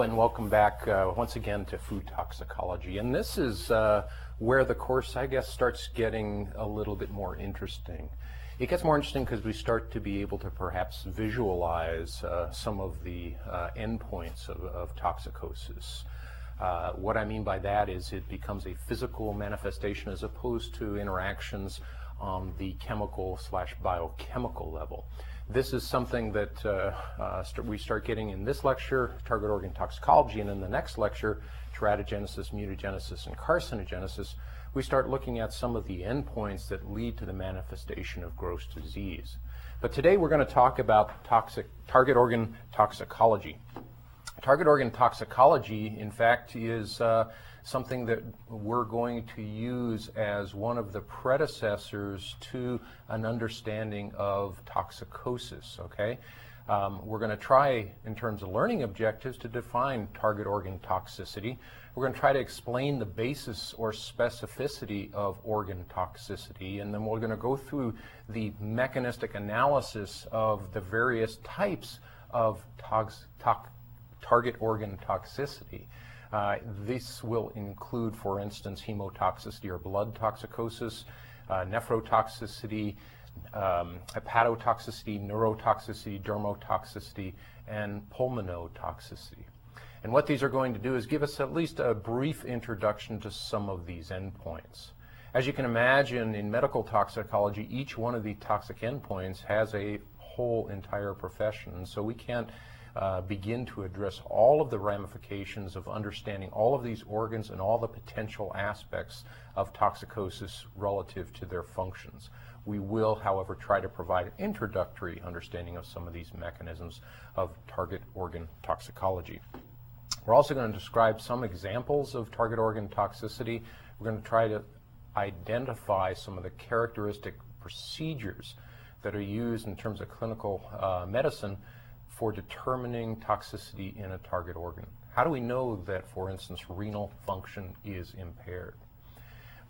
And welcome back uh, once again to food toxicology. And this is uh, where the course, I guess, starts getting a little bit more interesting. It gets more interesting because we start to be able to perhaps visualize uh, some of the uh, endpoints of, of toxicosis. Uh, what I mean by that is it becomes a physical manifestation as opposed to interactions on the chemical slash biochemical level. This is something that uh, uh, st we start getting in this lecture, target organ toxicology, and in the next lecture, teratogenesis, mutagenesis, and carcinogenesis, we start looking at some of the endpoints that lead to the manifestation of gross disease. But today we're going to talk about toxic, target organ toxicology. Target organ toxicology, in fact, is uh, something that we're going to use as one of the predecessors to an understanding of toxicosis, okay? Um, we're going to try, in terms of learning objectives, to define target organ toxicity. We're going to try to explain the basis or specificity of organ toxicity, and then we're going to go through the mechanistic analysis of the various types of tox target organ toxicity. Uh, this will include, for instance, hemotoxicity or blood toxicosis, uh, nephrotoxicity, um, hepatotoxicity, neurotoxicity, dermotoxicity, and pulmonotoxicity. And what these are going to do is give us at least a brief introduction to some of these endpoints. As you can imagine, in medical toxicology, each one of the toxic endpoints has a whole entire profession. So we can't uh, begin to address all of the ramifications of understanding all of these organs and all the potential aspects of toxicosis relative to their functions. We will, however, try to provide an introductory understanding of some of these mechanisms of target organ toxicology. We're also going to describe some examples of target organ toxicity. We're going to try to identify some of the characteristic procedures that are used in terms of clinical uh, medicine for determining toxicity in a target organ. How do we know that, for instance, renal function is impaired?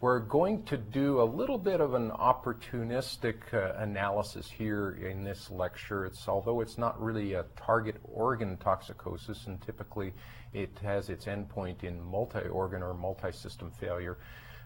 We're going to do a little bit of an opportunistic uh, analysis here in this lecture. It's although it's not really a target organ toxicosis, and typically it has its endpoint in multi-organ or multi-system failure.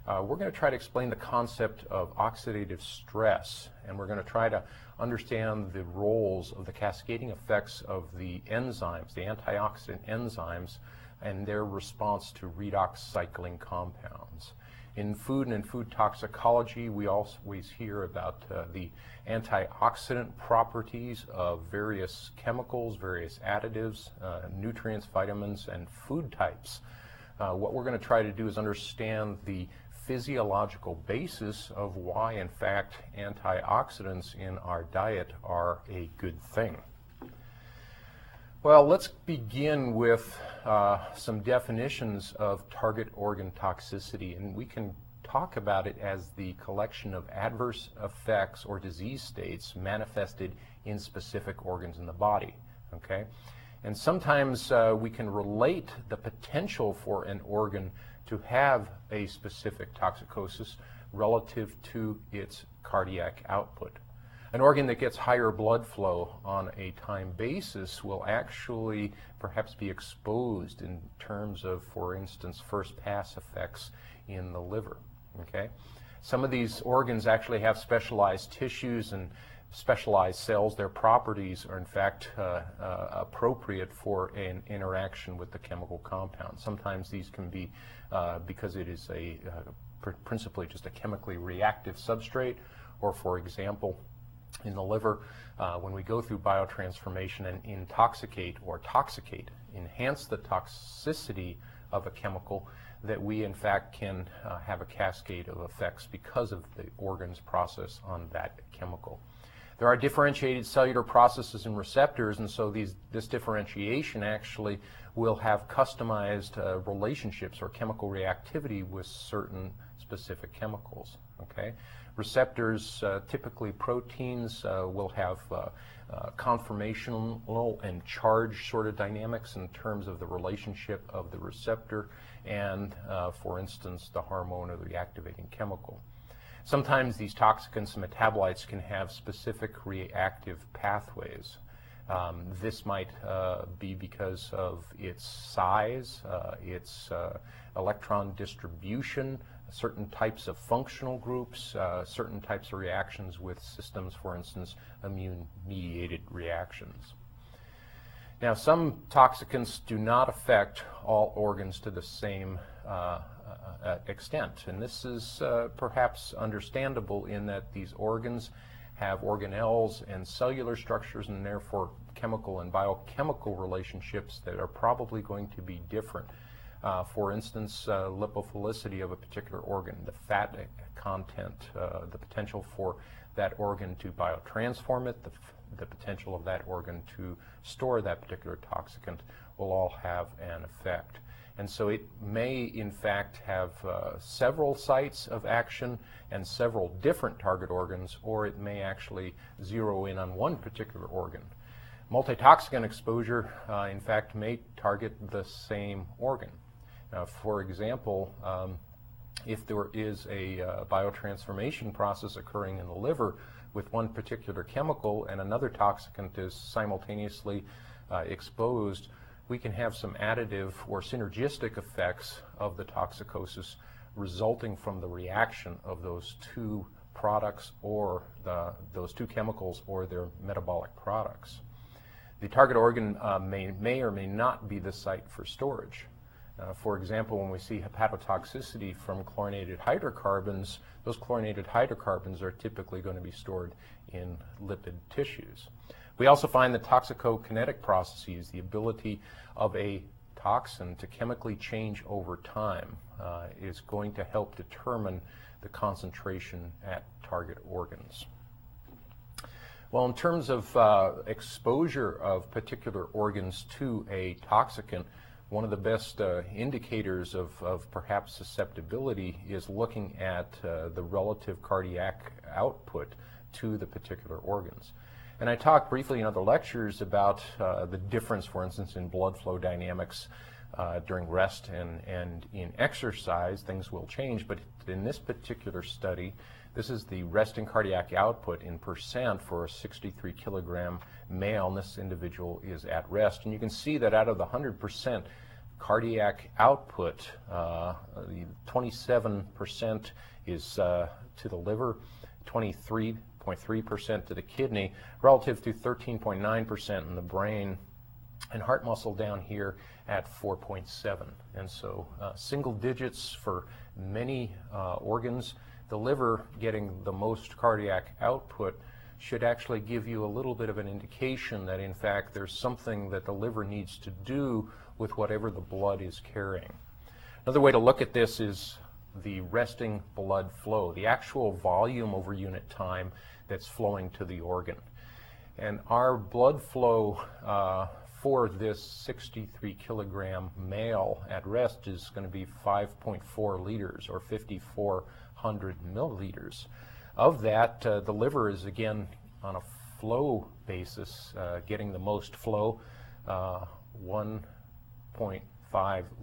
Uh, we're going to try to explain the concept of oxidative stress, and we're going to try to understand the roles of the cascading effects of the enzymes, the antioxidant enzymes, and their response to redox cycling compounds. In food and in food toxicology, we always hear about uh, the antioxidant properties of various chemicals, various additives, uh, nutrients, vitamins, and food types. Uh, what we're going to try to do is understand the physiological basis of why, in fact, antioxidants in our diet are a good thing. Well, let's begin with uh, some definitions of target organ toxicity, and we can talk about it as the collection of adverse effects or disease states manifested in specific organs in the body. Okay, and sometimes uh, we can relate the potential for an organ to have a specific toxicosis relative to its cardiac output. An organ that gets higher blood flow on a time basis will actually perhaps be exposed in terms of, for instance, first pass effects in the liver. Okay? Some of these organs actually have specialized tissues and specialized cells, their properties are in fact uh, uh, appropriate for an interaction with the chemical compound. Sometimes these can be uh, because it is a uh, pr principally just a chemically reactive substrate, or for example, in the liver, uh, when we go through biotransformation and intoxicate or toxicate, enhance the toxicity of a chemical, that we in fact can uh, have a cascade of effects because of the organ's process on that chemical. There are differentiated cellular processes and receptors, and so these, this differentiation actually will have customized uh, relationships or chemical reactivity with certain specific chemicals. Okay, receptors, uh, typically proteins, uh, will have uh, uh, conformational and charge sort of dynamics in terms of the relationship of the receptor and, uh, for instance, the hormone or the activating chemical. Sometimes these toxicants and metabolites can have specific reactive pathways. Um, this might uh, be because of its size, uh, its uh, electron distribution, certain types of functional groups, uh, certain types of reactions with systems, for instance, immune-mediated reactions. Now, some toxicants do not affect all organs to the same uh, extent, and this is uh, perhaps understandable in that these organs have organelles and cellular structures and therefore chemical and biochemical relationships that are probably going to be different. Uh, for instance, uh, lipophilicity of a particular organ, the fat content, uh, the potential for that organ to biotransform it, the, the potential of that organ to store that particular toxicant will all have an effect. And so it may, in fact, have uh, several sites of action and several different target organs, or it may actually zero in on one particular organ. Multitoxicant exposure, uh, in fact, may target the same organ. For example, um, if there is a uh, biotransformation process occurring in the liver with one particular chemical and another toxicant is simultaneously uh, exposed, we can have some additive or synergistic effects of the toxicosis resulting from the reaction of those two products or the, those two chemicals or their metabolic products. The target organ uh, may, may or may not be the site for storage. Uh, for example, when we see hepatotoxicity from chlorinated hydrocarbons, those chlorinated hydrocarbons are typically going to be stored in lipid tissues. We also find that toxicokinetic processes, the ability of a toxin to chemically change over time, uh, is going to help determine the concentration at target organs. Well, in terms of uh, exposure of particular organs to a toxicant, one of the best uh, indicators of, of, perhaps susceptibility is looking at uh, the relative cardiac output to the particular organs. And I talked briefly in other lectures about uh, the difference, for instance, in blood flow dynamics uh, during rest and, and in exercise. Things will change, but in this particular study, this is the resting cardiac output in percent for a 63 kilogram male, and this individual is at rest. And you can see that out of the 100% cardiac output, uh, 27% is uh, to the liver, 23.3% to the kidney, relative to 13.9% in the brain, and heart muscle down here at 4.7. And so uh, single digits for many uh, organs. The liver getting the most cardiac output should actually give you a little bit of an indication that in fact there's something that the liver needs to do with whatever the blood is carrying. Another way to look at this is the resting blood flow, the actual volume over unit time that's flowing to the organ. And our blood flow uh, for this 63 kilogram male at rest is going to be 5.4 liters or 5,400 milliliters. Of that, uh, the liver is again on a flow basis, uh, getting the most flow, uh, 1.5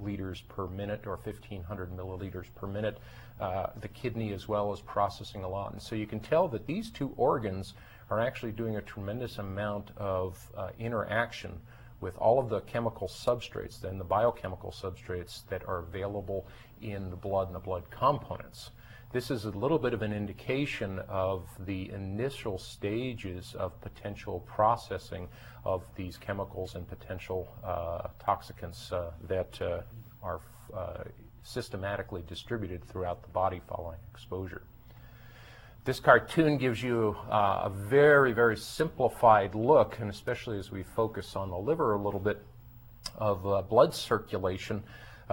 liters per minute or 1,500 milliliters per minute. Uh, the kidney as well is processing a lot. And so you can tell that these two organs are actually doing a tremendous amount of uh, interaction with all of the chemical substrates and the biochemical substrates that are available in the blood and the blood components. This is a little bit of an indication of the initial stages of potential processing of these chemicals and potential uh, toxicants uh, that uh, are uh, systematically distributed throughout the body following exposure. This cartoon gives you uh, a very, very simplified look, and especially as we focus on the liver a little bit, of uh, blood circulation.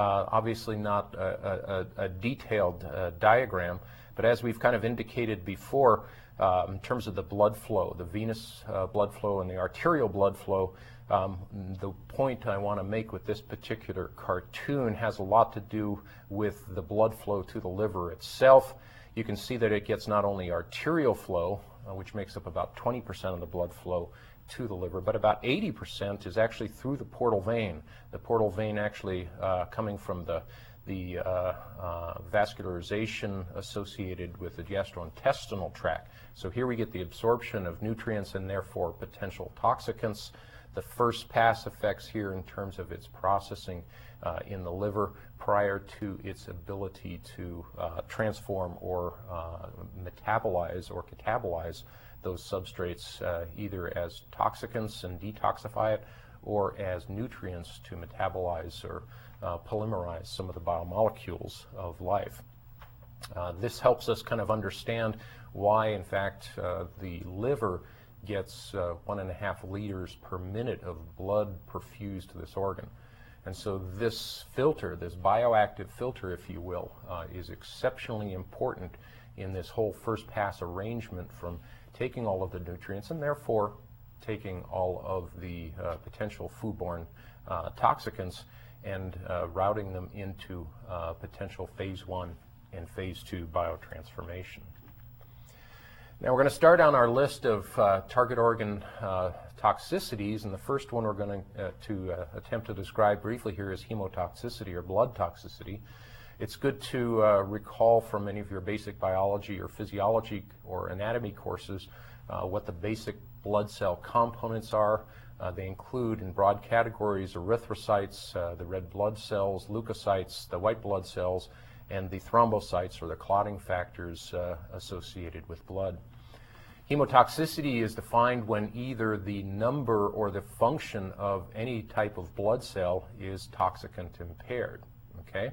Uh, obviously not a, a, a detailed uh, diagram, but as we've kind of indicated before, uh, in terms of the blood flow, the venous uh, blood flow and the arterial blood flow, um, the point I want to make with this particular cartoon has a lot to do with the blood flow to the liver itself. You can see that it gets not only arterial flow, uh, which makes up about 20% of the blood flow to the liver, but about 80% is actually through the portal vein. The portal vein actually uh, coming from the, the uh, uh vascularization associated with the gastrointestinal tract. So here we get the absorption of nutrients and therefore potential toxicants the first pass effects here in terms of its processing uh, in the liver prior to its ability to uh, transform or metabolize or catabolize those substrates uh, either as toxicants and detoxify it or as nutrients to metabolize or uh, polymerize some of the biomolecules of life. Uh, this helps us kind of understand why, in fact, uh, the liver gets uh, one and a half liters per minute of blood perfused to this organ. And so this filter, this bioactive filter, if you will, uh, is exceptionally important in this whole first pass arrangement from taking all of the nutrients and therefore taking all of the uh, potential foodborne uh, toxicants and uh, routing them into uh, potential phase one and phase two biotransformation. Now we're going to start on our list of uh, target organ uh, toxicities, and the first one we're going to, uh, to uh, attempt to describe briefly here is hemotoxicity or blood toxicity. It's good to uh, recall from any of your basic biology or physiology or anatomy courses uh, what the basic blood cell components are. they include in broad categories erythrocytes, the red blood cells, leukocytes, the white blood cells, and the thrombocytes or the clotting factors uh, associated with blood. Hemotoxicity is defined when either the number or the function of any type of blood cell is toxicant impaired. Okay?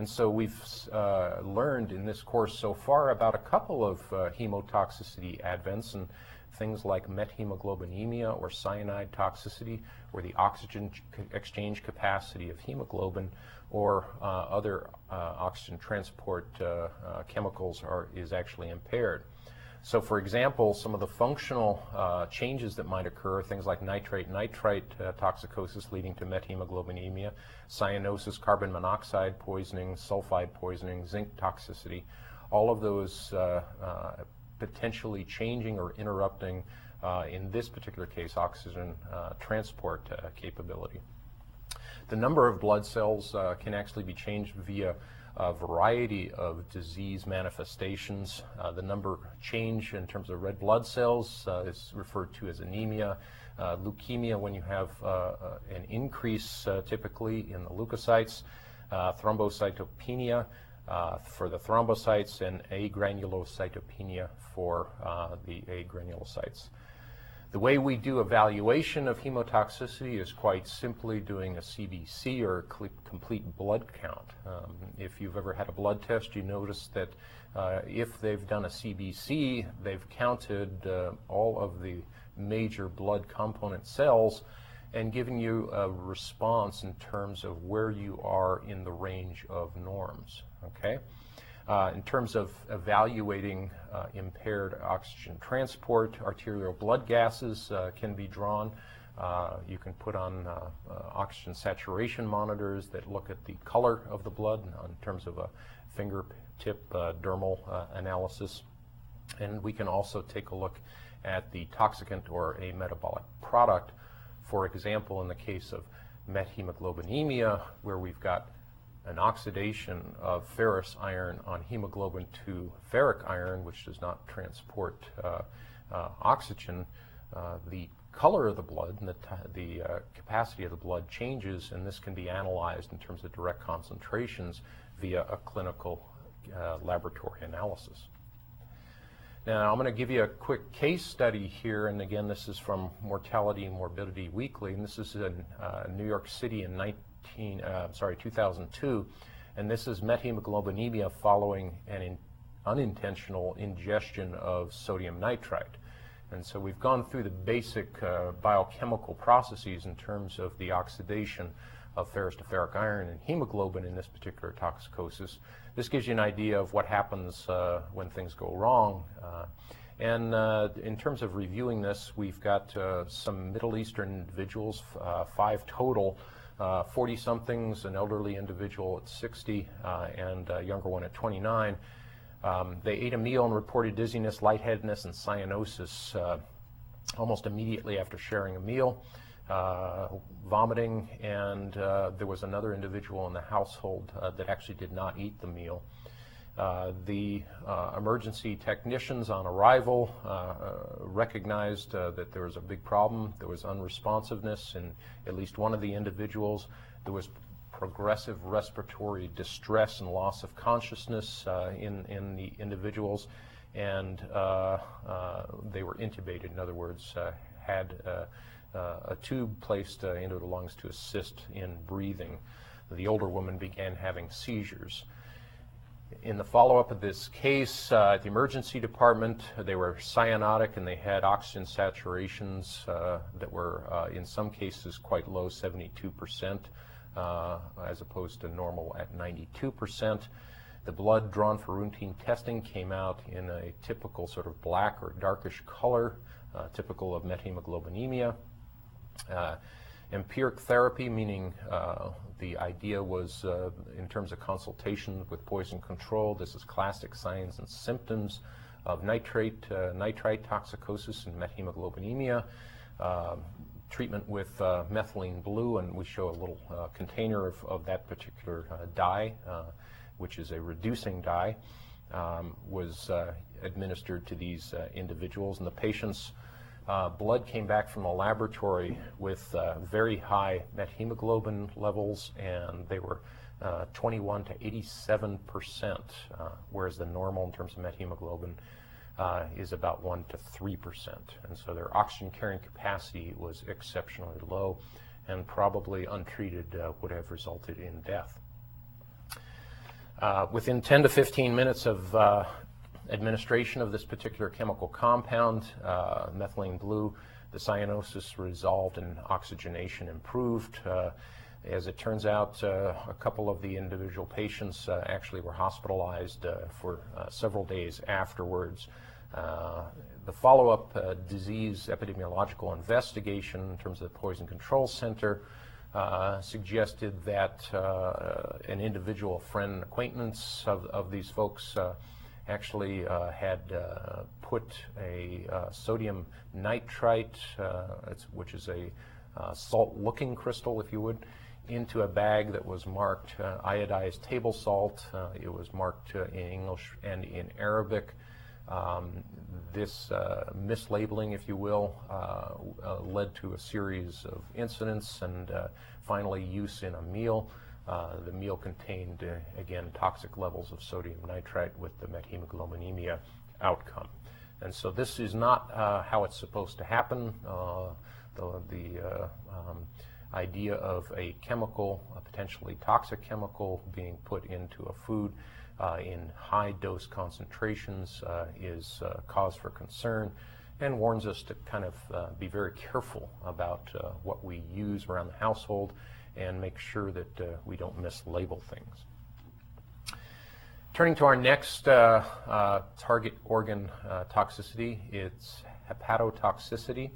And so we've uh, learned in this course so far about a couple of uh, hemotoxicity advents and things like methemoglobinemia or cyanide toxicity, where the oxygen exchange capacity of hemoglobin or uh, other uh, oxygen transport uh, uh, chemicals are, is actually impaired. So, for example, some of the functional uh, changes that might occur, things like nitrate nitrite uh, toxicosis leading to methemoglobinemia, cyanosis, carbon monoxide poisoning, sulfide poisoning, zinc toxicity, all of those uh, uh potentially changing or interrupting, uh, in this particular case, oxygen uh, transport capability. The number of blood cells can actually be changed via a variety of disease manifestations. Uh, the number change in terms of red blood cells uh, is referred to as anemia. Uh, leukemia, when you have uh, uh, an increase uh, typically in the leukocytes, thrombocytopenia for the thrombocytes, and agranulocytopenia for the agranulocytes. The way we do evaluation of hemotoxicity is quite simply doing a CBC or complete blood count. Um, if you've ever had a blood test, you notice that uh, if they've done a CBC, they've counted uh, all of the major blood component cells and given you a response in terms of where you are in the range of norms. Okay? Uh, in terms of evaluating uh, impaired oxygen transport, arterial blood gases uh, can be drawn. Uh, you can put on uh, uh, oxygen saturation monitors that look at the color of the blood in terms of a fingertip dermal analysis. And we can also take a look at the toxicant or a metabolic product. For example, in the case of methemoglobinemia, where we've got an oxidation of ferrous iron on hemoglobin to ferric iron, which does not transport uh, uh, oxygen, uh, the color of the blood and the, the uh, capacity of the blood changes, and this can be analyzed in terms of direct concentrations via a clinical uh, laboratory analysis. Now, I'm going to give you a quick case study here, and again, this is from Mortality and Morbidity Weekly, and this is in uh, New York City in 19 uh, sorry, 2002, and this is methemoglobinemia following an in, unintentional ingestion of sodium nitrite. And so we've gone through the basic uh, biochemical processes in terms of the oxidation of ferrous to ferric iron and hemoglobin in this particular toxicosis. This gives you an idea of what happens uh, when things go wrong. Uh, and uh, in terms of reviewing this, we've got uh, some Middle Eastern individuals, uh, five total, 40 uh, somethings, an elderly individual at 60, uh, and a younger one at 29. Um, they ate a meal and reported dizziness, lightheadedness, and cyanosis uh, almost immediately after sharing a meal. Uh, vomiting, and uh, there was another individual in the household uh, that actually did not eat the meal. Uh, the uh, emergency technicians on arrival uh, uh recognized uh, that there was a big problem. There was unresponsiveness in at least one of the individuals. There was progressive respiratory distress and loss of consciousness in, in the individuals, and they were intubated. In other words, had a tube placed into the lungs to assist in breathing. The older woman began having seizures. In the follow-up of this case uh, at the emergency department, they were cyanotic and they had oxygen saturations uh, that were, uh, in some cases, quite low, 72%, uh, as opposed to normal at 92%. The blood drawn for routine testing came out in a typical sort of black or darkish color, uh, typical of methemoglobinemia. Empiric therapy, meaning uh, the idea was uh, in terms of consultation with poison control, this is classic signs and symptoms of nitrate, uh, nitrite toxicosis and methemoglobinemia. Um, treatment with uh, methylene blue, and we show a little uh, container of, of, that particular uh, dye, which is a reducing dye, um, was administered to these individuals, and the patients uh, blood came back from the laboratory with uh, very high methemoglobin levels, and they were uh, 21 to 87 percent, uh, whereas the normal in terms of methemoglobin uh, is about 1 to 3 percent. And so their oxygen carrying capacity was exceptionally low, and probably untreated uh, would have resulted in death. within 10 to 15 minutes of administration of this particular chemical compound, uh, methylene blue, the cyanosis resolved and oxygenation improved. Uh, as it turns out, uh, a couple of the individual patients uh, actually were hospitalized uh, for uh, several days afterwards. the follow-up disease epidemiological investigation in terms of the Poison Control Center suggested that an individual friend acquaintance of, of these folks actually uh, had uh, put a uh, sodium nitrite, which is a salt-looking crystal, if you would, into a bag that was marked iodized table salt. it was marked in English and in Arabic. Um, this uh, mislabeling, if you will, uh, uh, led to a series of incidents and finally use in a meal. Uh, the meal contained, uh, again, toxic levels of sodium nitrite with the methemoglobinemia outcome. And so this is not uh, how it's supposed to happen. Uh, the, the uh, um, idea of a chemical, a potentially toxic chemical, being put into a food in high dose concentrations is cause for concern and warns us to kind of be very careful about what we use around the household and make sure that uh, we don't mislabel things. Turning to our next uh, uh, target organ uh, toxicity, it's hepatotoxicity.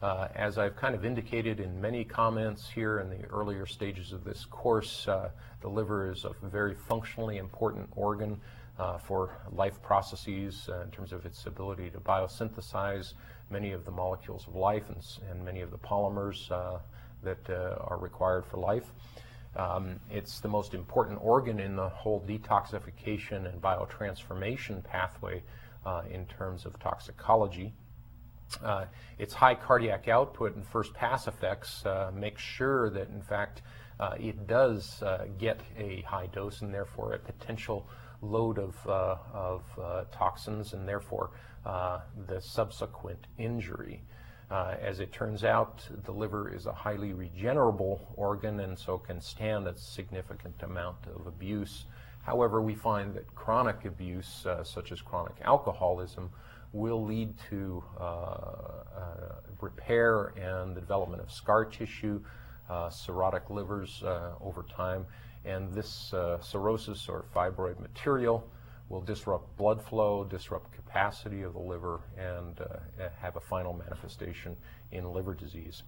Uh, as I've kind of indicated in many comments here in the earlier stages of this course, uh, the liver is a very functionally important organ for life processes in terms of its ability to biosynthesize many of the molecules of life and, and many of the polymers that uh, are required for life. Um, it's the most important organ in the whole detoxification and biotransformation pathway uh, in terms of toxicology. Uh, its high cardiac output and first pass effects uh, make sure that, in fact, uh, it does uh, get a high dose and therefore a potential load of, of toxins and therefore the subsequent injury. Uh, as it turns out, the liver is a highly regenerable organ and so can stand a significant amount of abuse. However, we find that chronic abuse, uh, such as chronic alcoholism, will lead to uh, uh repair and the development of scar tissue, uh, cirrhotic livers over time, and this cirrhosis or fibroid material will disrupt blood flow, disrupt capacity of the liver, and uh, have a final manifestation in liver disease.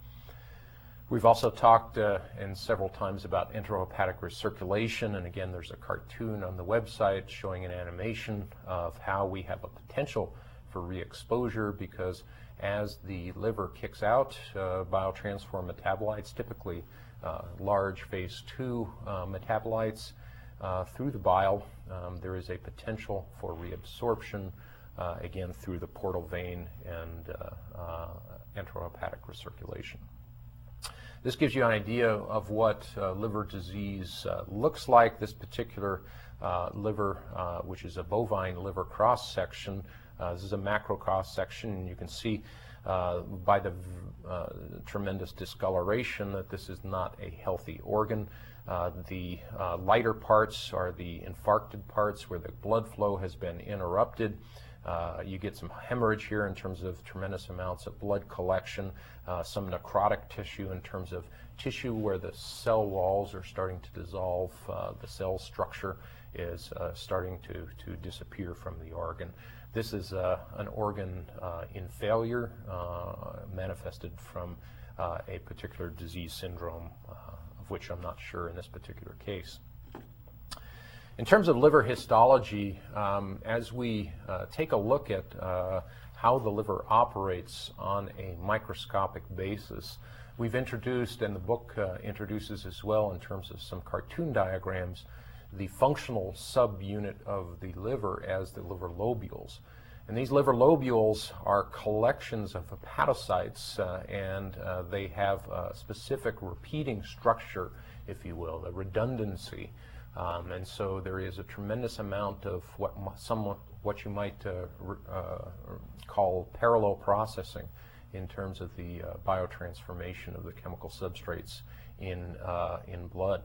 We've also talked uh, and several times about enterohepatic recirculation, and again, there's a cartoon on the website showing an animation of how we have a potential for re-exposure because as the liver kicks out uh, biotransform metabolites, typically uh, large phase two uh, metabolites, uh, through the bile, um, there is a potential for reabsorption, uh, again, through the portal vein and uh, uh, enterohepatic recirculation. This gives you an idea of what uh, liver disease uh, looks like. This particular uh, liver, which is a bovine liver cross section, this is a macro cross section, and you can see by the tremendous discoloration that this is not a healthy organ. Uh, the uh, lighter parts are the infarcted parts where the blood flow has been interrupted. Uh, you get some hemorrhage here in terms of tremendous amounts of blood collection, uh, some necrotic tissue in terms of tissue where the cell walls are starting to dissolve, uh, the cell structure is starting to, to disappear from the organ. This is an organ in failure manifested from a particular disease syndrome, which I'm not sure in this particular case. In terms of liver histology, um, as we uh, take a look at uh, how the liver operates on a microscopic basis, we've introduced, and the book uh, introduces as well in terms of some cartoon diagrams, the functional subunit of the liver as the liver lobules. And these liver lobules are collections of hepatocytes, uh, and uh, they have a specific repeating structure, if you will, a redundancy. Um, and so there is a tremendous amount of what somewhat what you might uh, uh, call parallel processing in terms of the uh, biotransformation of the chemical substrates in uh, in blood.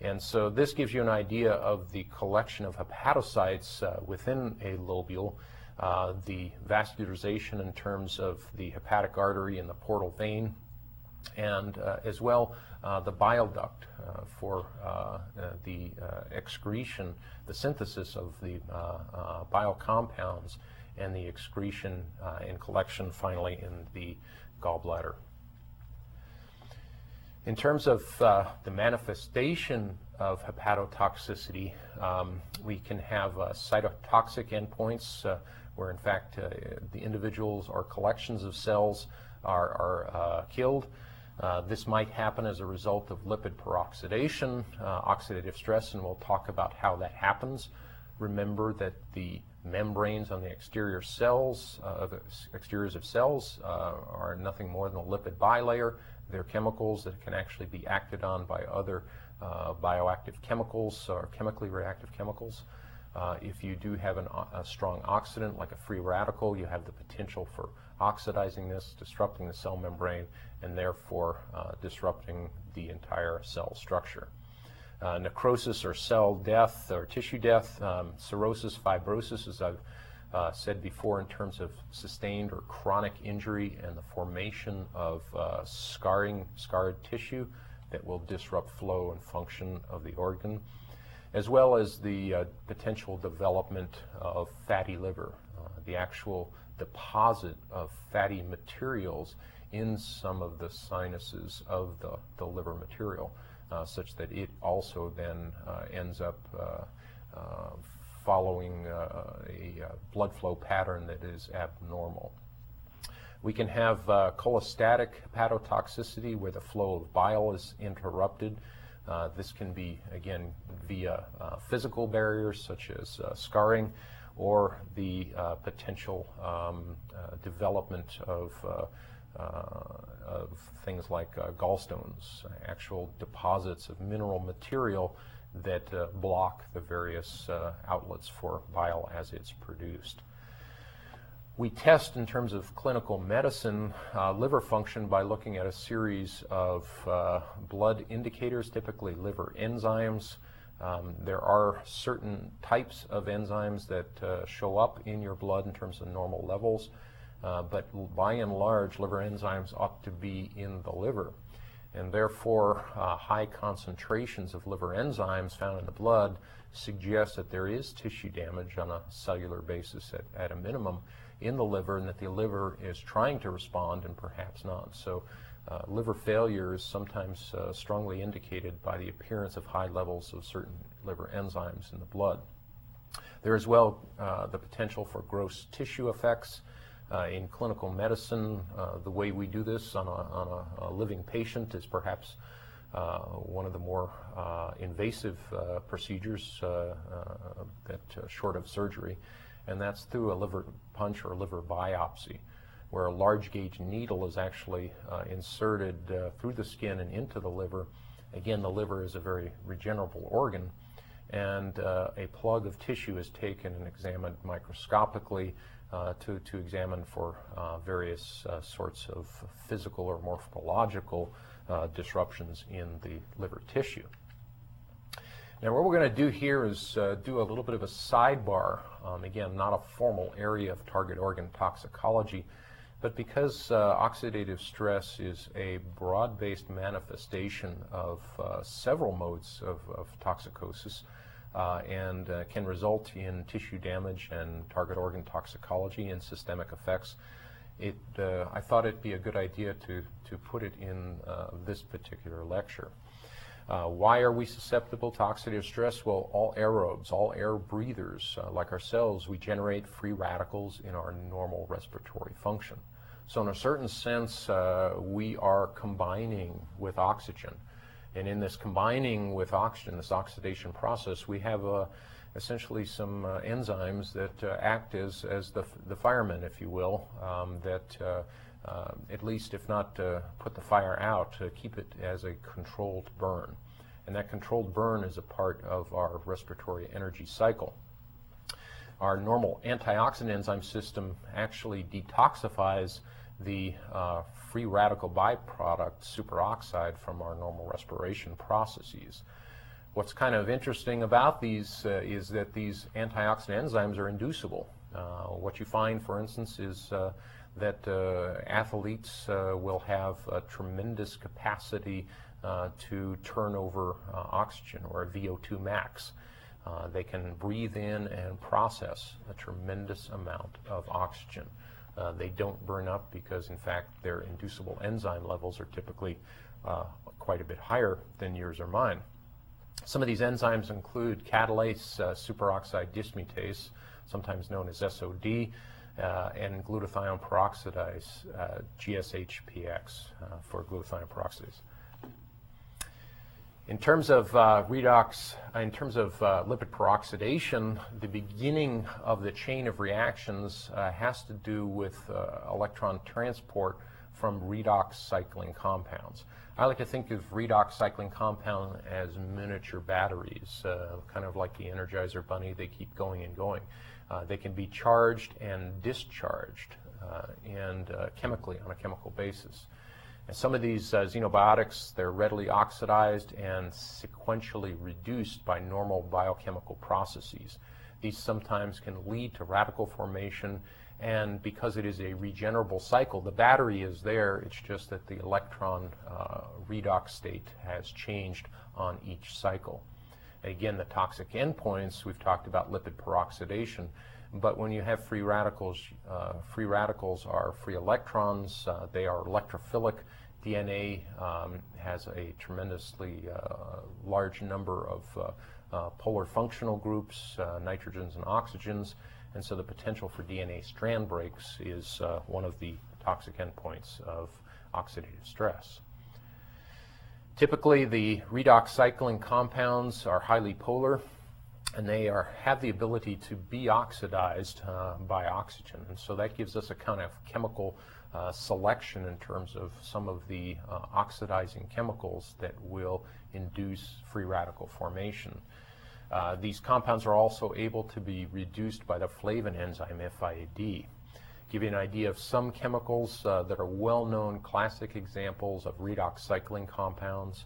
And so this gives you an idea of the collection of hepatocytes within a lobule, uh, the vascularization in terms of the hepatic artery and the portal vein, and as well uh, the bile duct uh, for uh, the excretion, the synthesis of the bile compounds, and the excretion and collection finally in the gallbladder. In terms of uh, the manifestation of hepatotoxicity, um, we can have uh, cytotoxic endpoints uh, where, in fact, the individuals or collections of cells are, are killed. Uh, this might happen as a result of lipid peroxidation, uh, oxidative stress, and we'll talk about how that happens. Remember that the membranes on the exterior cells, uh, the exteriors of cells, uh, are nothing more than a lipid bilayer. They're chemicals that can actually be acted on by other uh, bioactive chemicals or chemically reactive chemicals. Uh, if you do have an, a strong oxidant, like a free radical, you have the potential for oxidizing this, disrupting the cell membrane, and therefore uh, disrupting the entire cell structure. Uh, necrosis or cell death or tissue death, um, cirrhosis, fibrosis, as I've uh, said before, in terms of sustained or chronic injury and the formation of uh, scarring, scarred tissue that will disrupt flow and function of the organ, as well as the uh, potential development of fatty liver, uh, the actual deposit of fatty materials in some of the sinuses of the, the liver material, uh, such that it also then uh, ends up uh, uh following a blood flow pattern that is abnormal. We can have cholestatic hepatotoxicity where the flow of bile is interrupted. This can be, again, via physical barriers such as scarring or the potential um, development of uh, of things like uh, gallstones, actual deposits of mineral material that uh, block the various outlets for bile as it's produced. We test in terms of clinical medicine uh, liver function by looking at a series of uh, blood indicators, typically liver enzymes. Um, there are certain types of enzymes that uh, show up in your blood in terms of normal levels. Uh, but by and large, liver enzymes ought to be in the liver. And therefore, uh, high concentrations of liver enzymes found in the blood suggest that there is tissue damage on a cellular basis at, at a minimum in the liver and that the liver is trying to respond and perhaps not. So uh, liver failure is sometimes uh, strongly indicated by the appearance of high levels of certain liver enzymes in the blood. There is well uh, the potential for gross tissue effects uh, in clinical medicine, uh, the way we do this on, a, on a, a, living patient is perhaps uh, one of the more uh, invasive uh, procedures that short of surgery, and that's through a liver punch or liver biopsy, where a large gauge needle is actually inserted through the skin and into the liver. Again, the liver is a very regenerable organ, and uh, a plug of tissue is taken and examined microscopically uh, to, to examine for uh, various sorts of physical or morphological disruptions in the liver tissue. Now, what we're going to do here is uh, do a little bit of a sidebar. Um, again, not a formal area of target organ toxicology, but because uh, oxidative stress is a broad-based manifestation of uh, several modes of, of toxicosis, uh, and uh, can result in tissue damage and target organ toxicology and systemic effects. It, uh, I thought it'd be a good idea to, to put it in this particular lecture. Uh, why are we susceptible to oxidative stress? Well, all aerobes, all air breathers uh, like ourselves, we generate free radicals in our normal respiratory function. So in a certain sense, we are combining with oxygen. And in this combining with oxygen, this oxidation process, we have uh, essentially some uh, enzymes that uh, act as, as the, the firemen, if you will, um, that uh, at least, if not uh, put the fire out, to keep it as a controlled burn. And that controlled burn is a part of our respiratory energy cycle. Our normal antioxidant enzyme system actually detoxifies the uh, free radical byproduct superoxide from our normal respiration processes. What's kind of interesting about these uh, is that these antioxidant enzymes are inducible. Uh, what you find, for instance, is uh, that uh, athletes uh, will have a tremendous capacity to turn over oxygen or a VO2 max. they can breathe in and process a tremendous amount of oxygen. Uh, they don't burn up because, in fact, their inducible enzyme levels are typically uh, quite a bit higher than yours or mine. Some of these enzymes include catalase uh, superoxide dismutase, sometimes known as SOD, uh, and glutathione peroxidase, uh, GSHPX, uh, for glutathione peroxidase. In terms of uh, redox, uh, in terms of lipid peroxidation, the beginning of the chain of reactions has to do with electron transport from redox cycling compounds. I like to think of redox cycling compound as miniature batteries, uh, kind of like the Energizer Bunny. They keep going and going. They can be charged and discharged and chemically on a chemical basis. And some of these uh, xenobiotics, they're readily oxidized and sequentially reduced by normal biochemical processes. These sometimes can lead to radical formation, and because it is a regenerable cycle, the battery is there, it's just that the electron uh, redox state has changed on each cycle. Again, the toxic endpoints, we've talked about lipid peroxidation. But when you have free radicals, uh, free radicals are free electrons. Uh, they are electrophilic. DNA um, has a tremendously uh, large number of uh, uh, polar functional groups, uh, nitrogens and oxygens, and so the potential for DNA strand breaks is one of the toxic endpoints of oxidative stress. Typically, the redox cycling compounds are highly polar and they are, have the ability to be oxidized uh, by oxygen. And so that gives us a kind of chemical uh, selection in terms of some of the uh, oxidizing chemicals that will induce free radical formation. Uh, these compounds are also able to be reduced by the flavin enzyme FIAD. Give you an idea of some chemicals uh, that are well-known classic examples of redox cycling compounds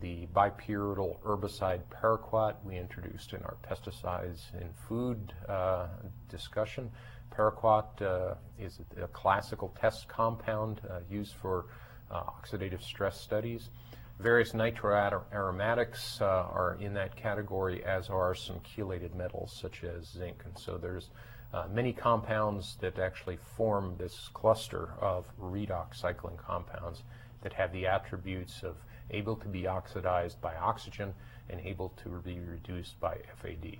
the bipyridyl herbicide paraquat we introduced in our pesticides in food uh, discussion. Paraquat uh, is a, classical test compound uh, used for uh, oxidative stress studies. Various nitroaromatics uh, are in that category, as are some chelated metals such as zinc. And so there's uh, many compounds that actually form this cluster of redox cycling compounds that have the attributes of able to be oxidized by oxygen and able to be reduced by FAD.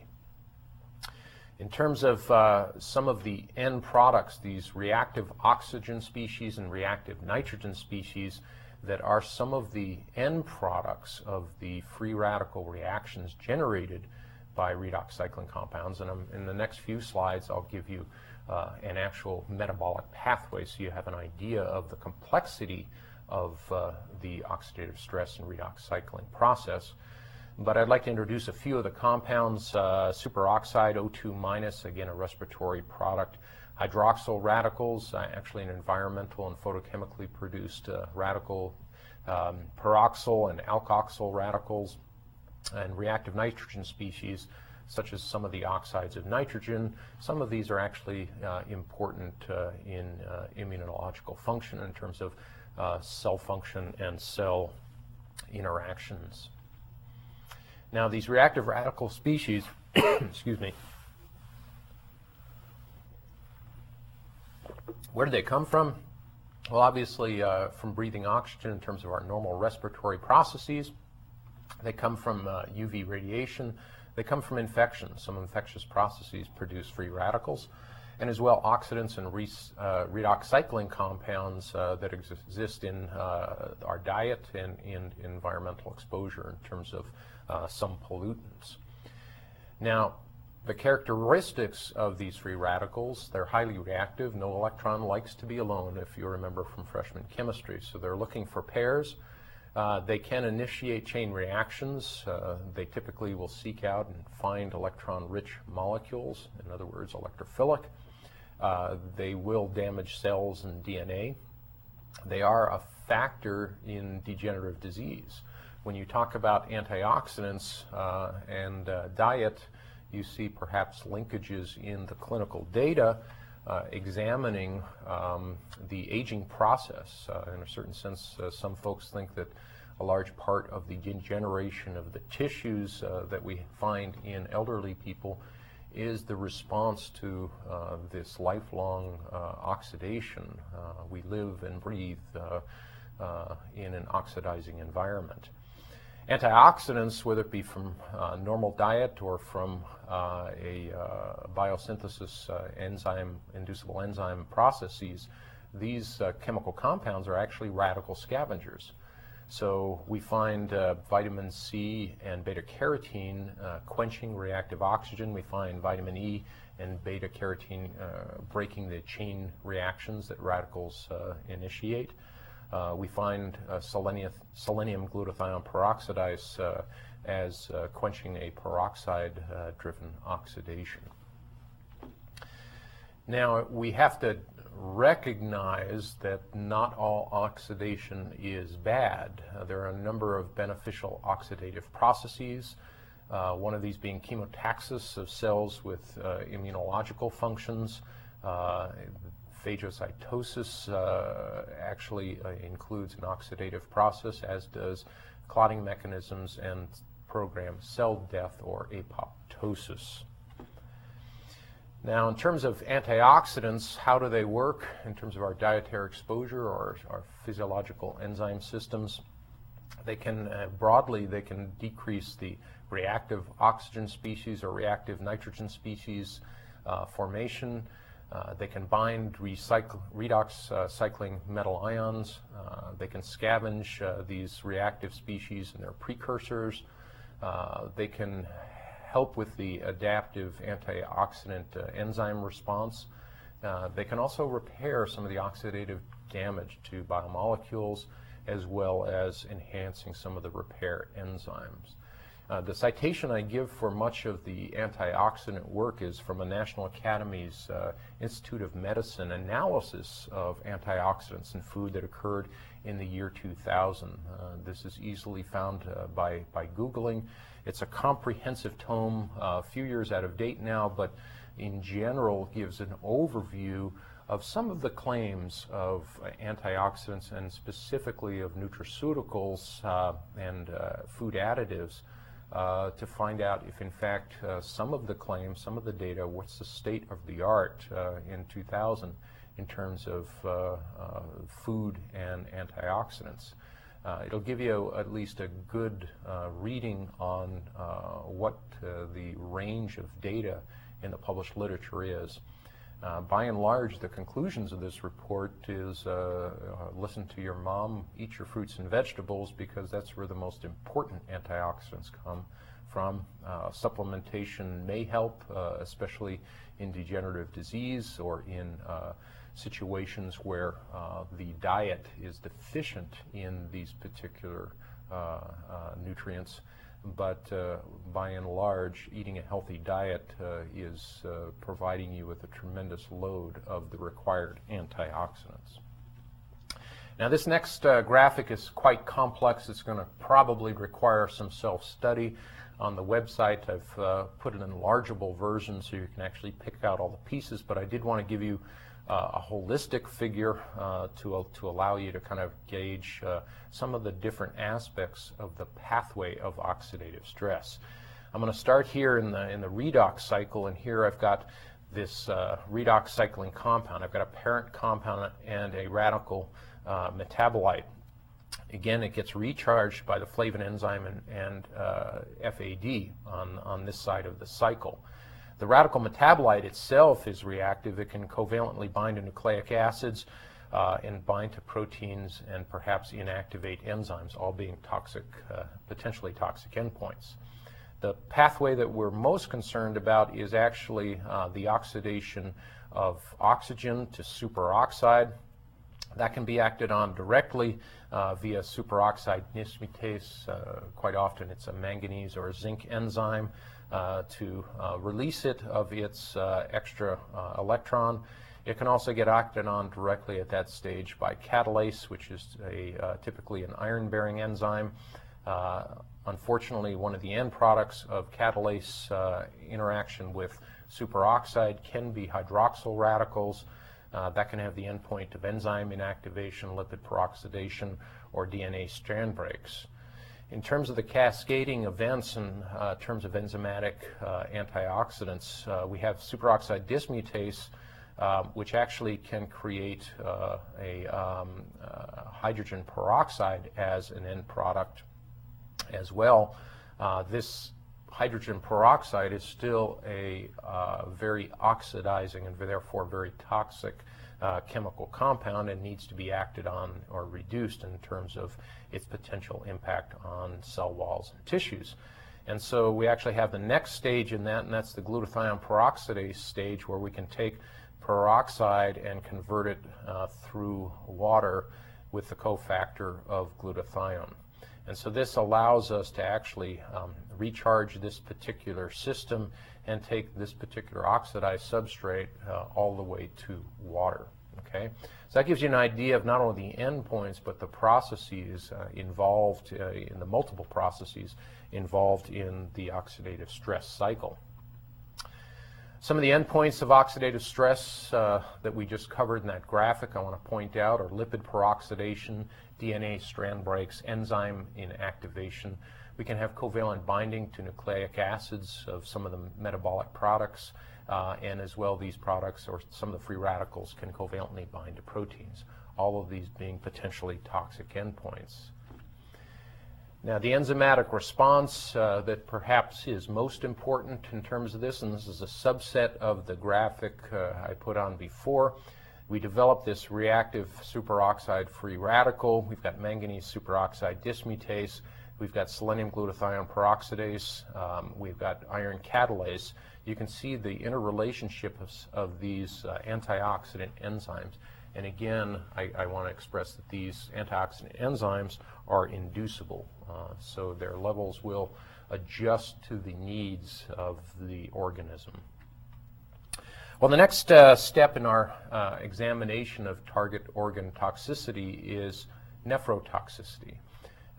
In terms of uh, some of the end products, these reactive oxygen species and reactive nitrogen species, that are some of the end products of the free radical reactions generated by redox cycling compounds. And in the next few slides, I'll give you uh, an actual metabolic pathway so you have an idea of the complexity of uh, the oxidative stress and redox cycling process. But I'd like to introduce a few of the compounds. Uh, superoxide O2 minus, again, a respiratory product. Hydroxyl radicals, uh, actually an environmental and photochemically produced uh, radical. Um, peroxyl and alkoxyl radicals and reactive nitrogen species such as some of the oxides of nitrogen. Some of these are actually uh, important uh, in uh, immunological function in terms of uh, cell function and cell interactions. Now, these reactive radical species, excuse me, where do they come from? Well, obviously, uh, from breathing oxygen in terms of our normal respiratory processes. They come from uh, UV radiation. They come from infection. Some infectious processes produce free radicals, and as well oxidants and re uh, redox cycling compounds uh, that ex exist in uh, our diet and in environmental exposure in terms of uh, some pollutants. Now, the characteristics of these free radicals, they're highly reactive. No electron likes to be alone, if you remember from freshman chemistry. So they're looking for pairs. Uh, they can initiate chain reactions. Uh, they typically will seek out and find electron-rich molecules, in other words, electrophilic. Uh, they will damage cells and DNA. They are a factor in degenerative disease. When you talk about antioxidants uh, and uh, diet, you see perhaps linkages in the clinical data uh, examining um, the aging process. Uh, in a certain sense, uh, some folks think that a large part of the degeneration of the tissues uh, that we find in elderly people is the response to uh, this lifelong oxidation. we live and breathe in an oxidizing environment. Antioxidants, whether it be from uh, normal diet or from uh, a uh, biosynthesis uh, enzyme, inducible enzyme processes, these uh, chemical compounds are actually radical scavengers. So we find uh, vitamin C and beta carotene quenching reactive oxygen. We find vitamin E and beta carotene breaking the chain reactions that radicals initiate. Uh, we find uh, selenium, selenium glutathione peroxidase uh, as uh, quenching a peroxide-driven uh, oxidation. Now, we have to recognize that not all oxidation is bad. Uh, there are a number of beneficial oxidative processes, one of these being chemotaxis of cells with immunological functions. Phagocytosis uh, actually uh, includes an oxidative process, as does clotting mechanisms and program cell death or apoptosis. Now, in terms of antioxidants, how do they work in terms of our dietary exposure or our physiological enzyme systems? They can, uh, broadly, they can decrease the reactive oxygen species or reactive nitrogen species uh, formation. Uh, they can bind recycle, redox uh, cycling metal ions. Uh, they can scavenge uh, these reactive species and their precursors. Uh, they can help with the adaptive antioxidant enzyme response. they can also repair some of the oxidative damage to biomolecules as well as enhancing some of the repair enzymes. Uh, the citation I give for much of the antioxidant work is from a National Academy's uh, Institute of Medicine analysis of antioxidants in food that occurred in the year 2000. Uh, this is easily found uh, by, by Googling. It's a comprehensive tome, uh, a few years out of date now, but in general gives an overview of some of the claims of antioxidants and specifically of nutraceuticals uh, and food additives uh, to find out if, in fact, uh, some of the claims, some of the data, what's the state of the art uh, in 2000 in terms of uh, uh, food and antioxidants. it'll give you at least a good reading on what the range of data in the published literature is. Uh, by and large, the conclusions of this report is uh, uh, listen to your mom, eat your fruits and vegetables because that's where the most important antioxidants come from. Uh, supplementation may help, uh, especially in degenerative disease or in uh, situations where the diet is deficient in these particular nutrients but uh, by and large, eating a healthy diet uh, is uh, providing you with a tremendous load of the required antioxidants. Now, this next uh, graphic is quite complex. It's going to probably require some self-study. On the website, I've uh, put an enlargeable version so you can actually pick out all the pieces, but I did want to give you a holistic figure uh, to, to allow you to kind of gauge uh, some of the different aspects of the pathway of oxidative stress. I'm going to start here in the, in the redox cycle, and here I've got this uh, redox cycling compound. I've got a parent compound and a radical uh, metabolite. Again, it gets recharged by the flavin enzyme and, and uh, FAD on, on this side of the cycle. The radical metabolite itself is reactive. It can covalently bind to nucleic acids uh, and bind to proteins and perhaps inactivate enzymes, all being toxic, uh, potentially toxic endpoints. The pathway that we're most concerned about is actually uh, the oxidation of oxygen to superoxide. That can be acted on directly uh, via superoxide dismutase. Uh, quite often it's a manganese or a zinc enzyme to uh, release it of its uh, extra electron. It can also get acted on directly at that stage by catalase, which is a, typically an iron-bearing enzyme. unfortunately, one of the end products of catalase interaction with superoxide can be hydroxyl radicals. Uh, that can have the endpoint of enzyme inactivation, lipid peroxidation, or DNA strand breaks. In terms of the cascading events in uh, terms of enzymatic uh, antioxidants, uh, we have superoxide dismutase, uh, which actually can create uh, a um, uh, hydrogen peroxide as an end product as well. this hydrogen peroxide is still a very oxidizing and therefore very toxic uh, chemical compound and needs to be acted on or reduced in terms of its potential impact on cell walls and tissues. And so we actually have the next stage in that, and that's the glutathione peroxidase stage where we can take peroxide and convert it uh, through water with the cofactor of glutathione. And so this allows us to actually um, recharge this particular system and take this particular oxidized substrate uh, all the way to water. Okay, so that gives you an idea of not only the endpoints but the processes uh, involved uh, in the multiple processes involved in the oxidative stress cycle. Some of the endpoints of oxidative stress uh, that we just covered in that graphic I want to point out are lipid peroxidation, DNA strand breaks, enzyme inactivation, we can have covalent binding to nucleic acids of some of the metabolic products, uh, and as well these products or some of the free radicals can covalently bind to proteins, all of these being potentially toxic endpoints. Now, the enzymatic response uh, that perhaps is most important in terms of this, and this is a subset of the graphic uh, I put on before, we developed this reactive superoxide free radical. We've got manganese superoxide dismutase. We've got selenium glutathione peroxidase. Um, we've got iron catalase. You can see the interrelationship of, of these uh, antioxidant enzymes. And again, I, I want to express that these antioxidant enzymes are inducible. Uh, so their levels will adjust to the needs of the organism. Well, the next uh, step in our uh, examination of target organ toxicity is nephrotoxicity.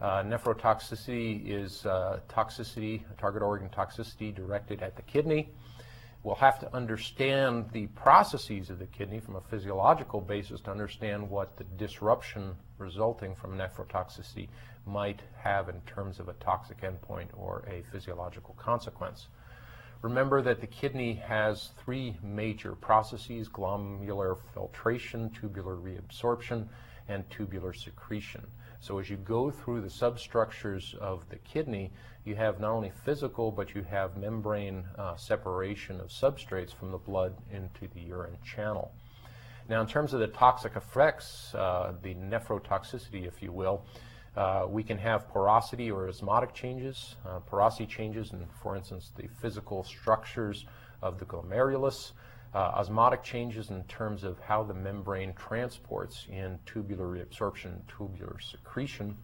Uh, nephrotoxicity is uh, toxicity, target organ toxicity directed at the kidney. We'll have to understand the processes of the kidney from a physiological basis to understand what the disruption resulting from nephrotoxicity might have in terms of a toxic endpoint or a physiological consequence. Remember that the kidney has three major processes, glomerular filtration, tubular reabsorption, and tubular secretion. So as you go through the substructures of the kidney, you have not only physical, but you have membrane uh, separation of substrates from the blood into the urine channel. Now, in terms of the toxic effects, uh, the nephrotoxicity, if you will, uh, we can have porosity or osmotic changes. Uh, porosity changes in, for instance, the physical structures of the glomerulus. Uh, osmotic changes in terms of how the membrane transports in tubular reabsorption, tubular secretion.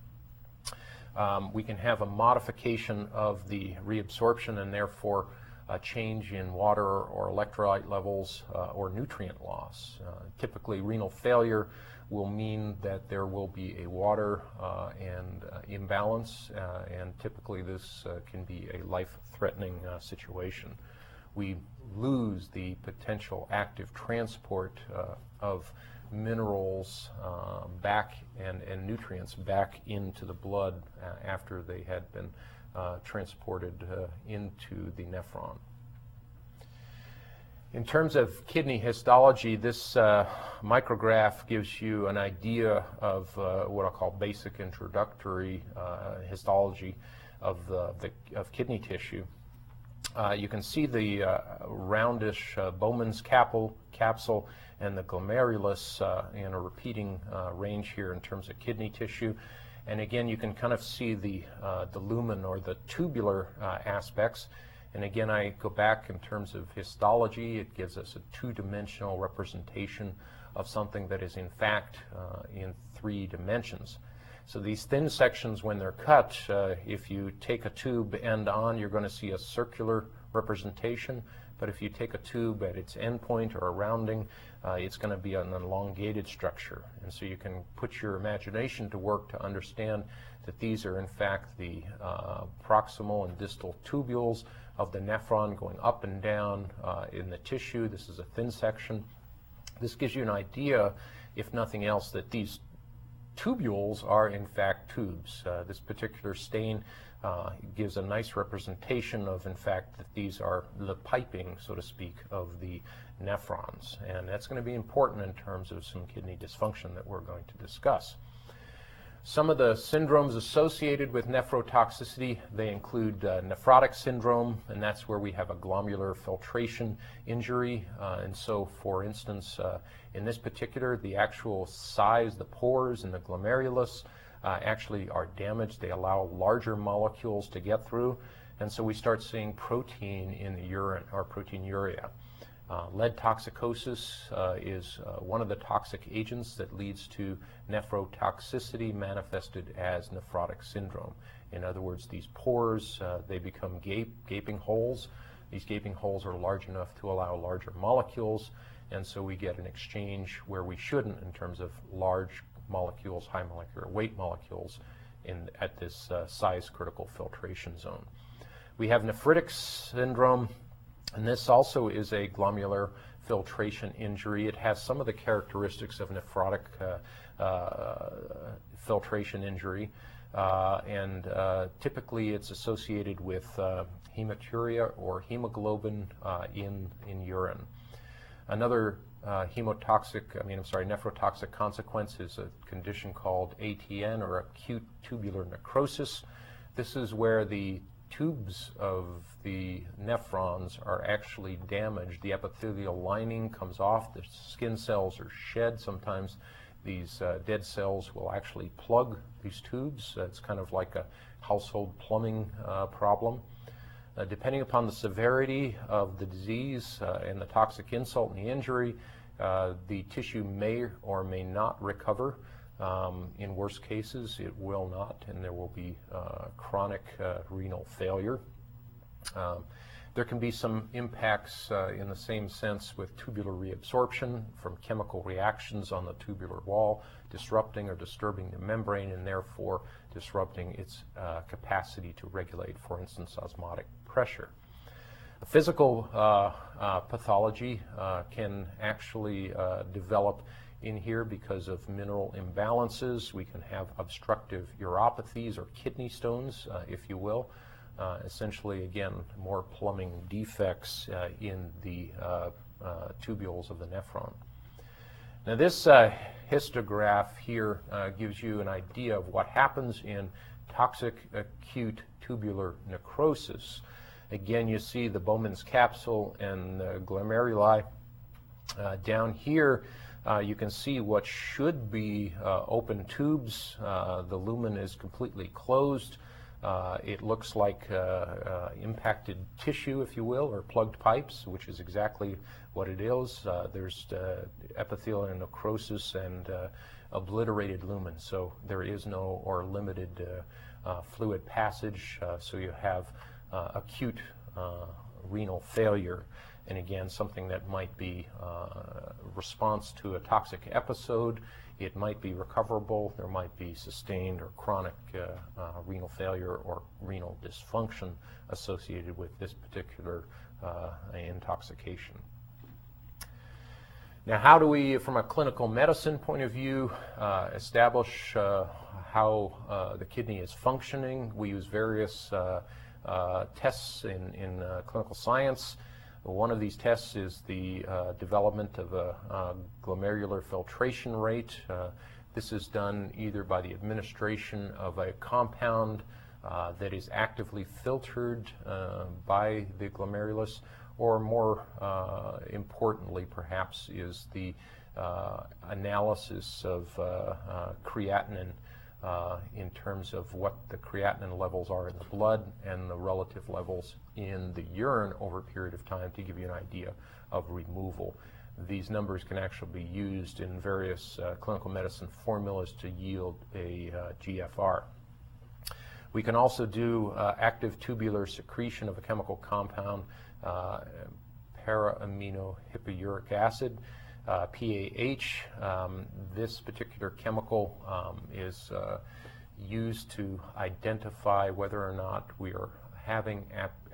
Um, we can have a modification of the reabsorption and therefore a change in water or electrolyte levels uh, or nutrient loss. Uh, typically, renal failure will mean that there will be a water uh, and uh, imbalance, uh, and typically this can be a life-threatening situation. We lose the potential active transport of minerals um, back and, and nutrients back into the blood after they had been uh, transported uh, into the nephron. In terms of kidney histology, this uh, micrograph gives you an idea of uh, what I'll call basic introductory uh, histology of, the, the, of kidney tissue. Uh, you can see the roundish Bowman's capsule, capsule and the glomerulus in a repeating range here in terms of kidney tissue. And again, you can kind of see the, uh, the lumen or the tubular uh, aspects. And again, I go back in terms of histology. It gives us a two-dimensional representation of something that is in fact uh, in three dimensions. So these thin sections, when they're cut, uh, if you take a tube end on, you're going to see a circular representation. But if you take a tube at its endpoint or a rounding, uh, it's going to be an elongated structure. And so you can put your imagination to work to understand that these are in fact the uh, proximal and distal tubules of the nephron going up and down uh, in the tissue. This is a thin section. This gives you an idea, if nothing else, that these tubules are in fact tubes. Uh, this particular stain uh, gives a nice representation of, in fact, that these are the piping, so to speak, of the nephrons. And that's going to be important in terms of some kidney dysfunction that we're going to discuss. Some of the syndromes associated with nephrotoxicity, they include uh, nephrotic syndrome, and that's where we have a glomerular filtration injury. Uh, and so, for instance, uh, in this particular, the actual size, the pores in the glomerulus uh, actually are damaged. They allow larger molecules to get through. And so we start seeing protein in the urine or proteinuria. Uh, lead toxicosis uh, is uh, one of the toxic agents that leads to nephrotoxicity manifested as nephrotic syndrome. In other words, these pores, uh, they become gape, gaping holes. These gaping holes are large enough to allow larger molecules, and so we get an exchange where we shouldn't in terms of large molecules, high molecular weight molecules in, at this uh, size critical filtration zone. We have nephritic syndrome, and this also is a glomerular filtration injury. It has some of the characteristics of nephrotic uh, uh, filtration injury, uh, and uh, typically it's associated with uh, hematuria or hemoglobin in, in urine. Another hemotoxic, I mean, I'm sorry, nephrotoxic consequence is a condition called ATN or acute tubular necrosis. This is where the tubes of the nephrons are actually damaged. The epithelial lining comes off, the skin cells are shed. Sometimes these uh, dead cells will actually plug these tubes. Uh, it's kind of like a household plumbing uh, problem. Uh, depending upon the severity of the disease uh, and the toxic insult and the injury, uh, the tissue may or may not recover. Um, in worst cases, it will not, and there will be uh, chronic uh, renal failure. Um, there can be some impacts uh, in the same sense with tubular reabsorption from chemical reactions on the tubular wall, disrupting or disturbing the membrane and therefore disrupting its capacity to regulate, for instance, osmotic pressure. Physical uh, uh, pathology can actually develop in here because of mineral imbalances. We can have obstructive uropathies or kidney stones, uh, if you will. Uh, essentially, again, more plumbing defects uh, in the uh, uh, tubules of the nephron. Now, this uh, histograph here uh, gives you an idea of what happens in toxic acute tubular necrosis. Again, you see the Bowman's capsule and the glomeruli. Uh, down here, uh, you can see what should be uh, open tubes. Uh, the lumen is completely closed. Uh, it looks like uh, impacted tissue, if you will, or plugged pipes, which is exactly what it is. there's epithelial necrosis and obliterated lumen, so there is no or limited fluid passage, so you have acute renal failure and again, something that might be uh, response to a toxic episode. It might be recoverable. There might be sustained or chronic uh, uh, renal failure or renal dysfunction associated with this particular uh, intoxication. Now, how do we, from a clinical medicine point of view, uh, establish uh, how the kidney is functioning? We use various tests in, in clinical science. One of these tests is the uh, development of a, glomerular filtration rate. Uh, this is done either by the administration of a compound uh, that is actively filtered uh, by the glomerulus, or more uh, importantly, perhaps, is the uh, analysis of creatinine uh, in terms of what the creatinine levels are in the blood and the relative levels in the urine over a period of time to give you an idea of removal. These numbers can actually be used in various uh, clinical medicine formulas to yield a uh, GFR. We can also do uh, active tubular secretion of a chemical compound, uh, para-aminohippuric acid, uh, PAH. Um, this particular chemical um, is uh, used to identify whether or not we are having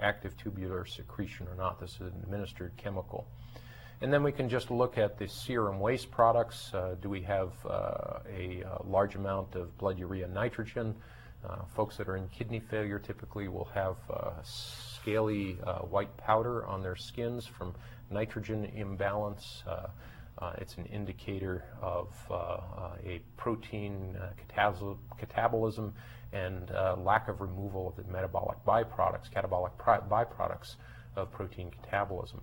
active tubular secretion or not. This is an administered chemical. And then we can just look at the serum waste products. Uh, do we have uh, a, a, large amount of blood urea nitrogen? Uh, folks that are in kidney failure typically will have uh, scaly white powder on their skins from nitrogen imbalance. Uh, it's an indicator of uh, uh, a protein catabolism and lack of removal of the metabolic byproducts, catabolic byproducts of protein catabolism.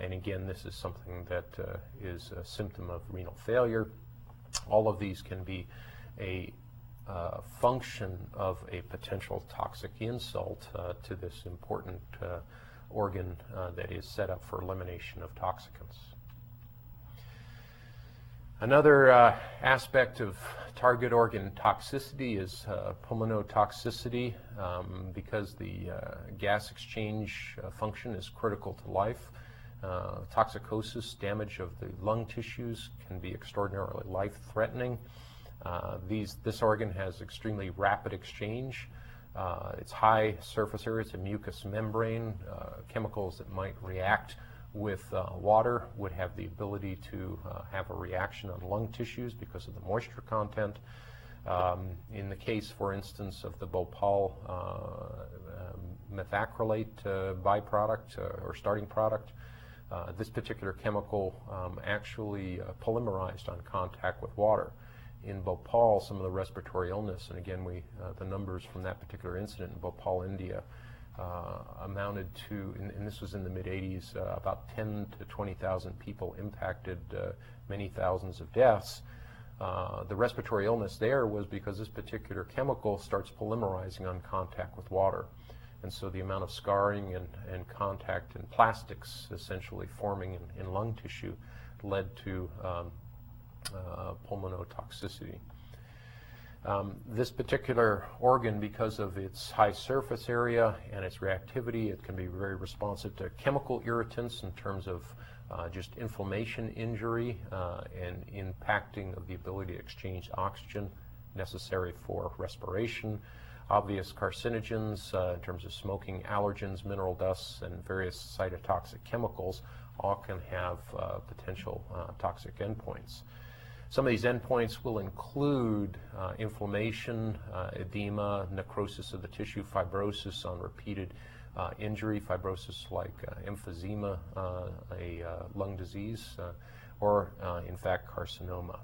and again, this is something that is a symptom of renal failure. All of these can be a uh, function of a potential toxic insult uh, to this important uh, organ that is set up for elimination of toxicants. Another uh, aspect of target organ toxicity is uh, pulmonotoxicity um, because the uh, gas exchange uh, function is critical to life. Uh, toxicosis, damage of the lung tissues can be extraordinarily life-threatening. Uh, these, this organ has extremely rapid exchange. it's high surface area, it's a mucous membrane, chemicals that might react with uh, water would have the ability to uh, have a reaction on lung tissues because of the moisture content. Um, in the case, for instance, of the Bhopal uh, um, methacrylate uh, byproduct uh, or starting product, uh, this particular chemical um, actually polymerized on contact with water. In Bhopal, some of the respiratory illness, and again, we the numbers from that particular incident in Bhopal, India, amounted to, and, and, this was in the mid 80s, uh, about 10 to 20,000 people impacted, uh, many thousands of deaths. Uh, the respiratory illness there was because this particular chemical starts polymerizing on contact with water. And so the amount of scarring and, and contact and plastics essentially forming in, in lung tissue led to um, uh, pulmonotoxicity. Um, this particular organ, because of its high surface area and its reactivity, it can be very responsive to chemical irritants in terms of uh, just inflammation injury uh, and impacting of the ability to exchange oxygen necessary for respiration. Obvious carcinogens uh, in terms of smoking, allergens, mineral dusts, and various cytotoxic chemicals all can have uh, potential uh, toxic endpoints. Some of these endpoints will include uh, inflammation, uh, edema, necrosis of the tissue, fibrosis on repeated uh, injury, fibrosis like uh, emphysema, uh, a uh, lung disease, or in fact carcinoma.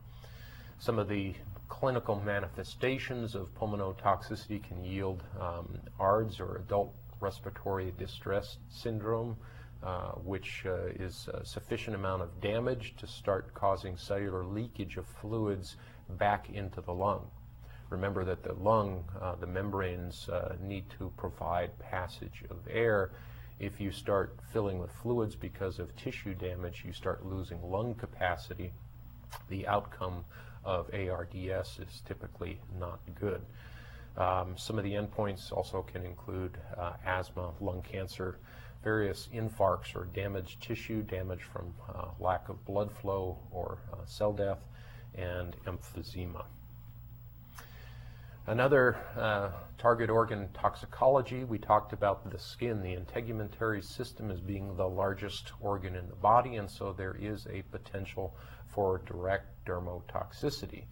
Some of the clinical manifestations of pulmonotoxicity can yield um, ARDS or adult respiratory distress syndrome, uh, which uh, is a sufficient amount of damage to start causing cellular leakage of fluids back into the lung. Remember that the lung, uh, the membranes uh, need to provide passage of air. If you start filling with fluids because of tissue damage, you start losing lung capacity. The outcome of ARDS is typically not good. Um, some of the endpoints also can include uh, asthma, lung cancer, various infarcts or damaged tissue, damage from uh, lack of blood flow or uh, cell death, and emphysema. Another uh, target organ toxicology, we talked about the skin. The integumentary system as being the largest organ in the body, and so there is a potential for direct dermotoxicity.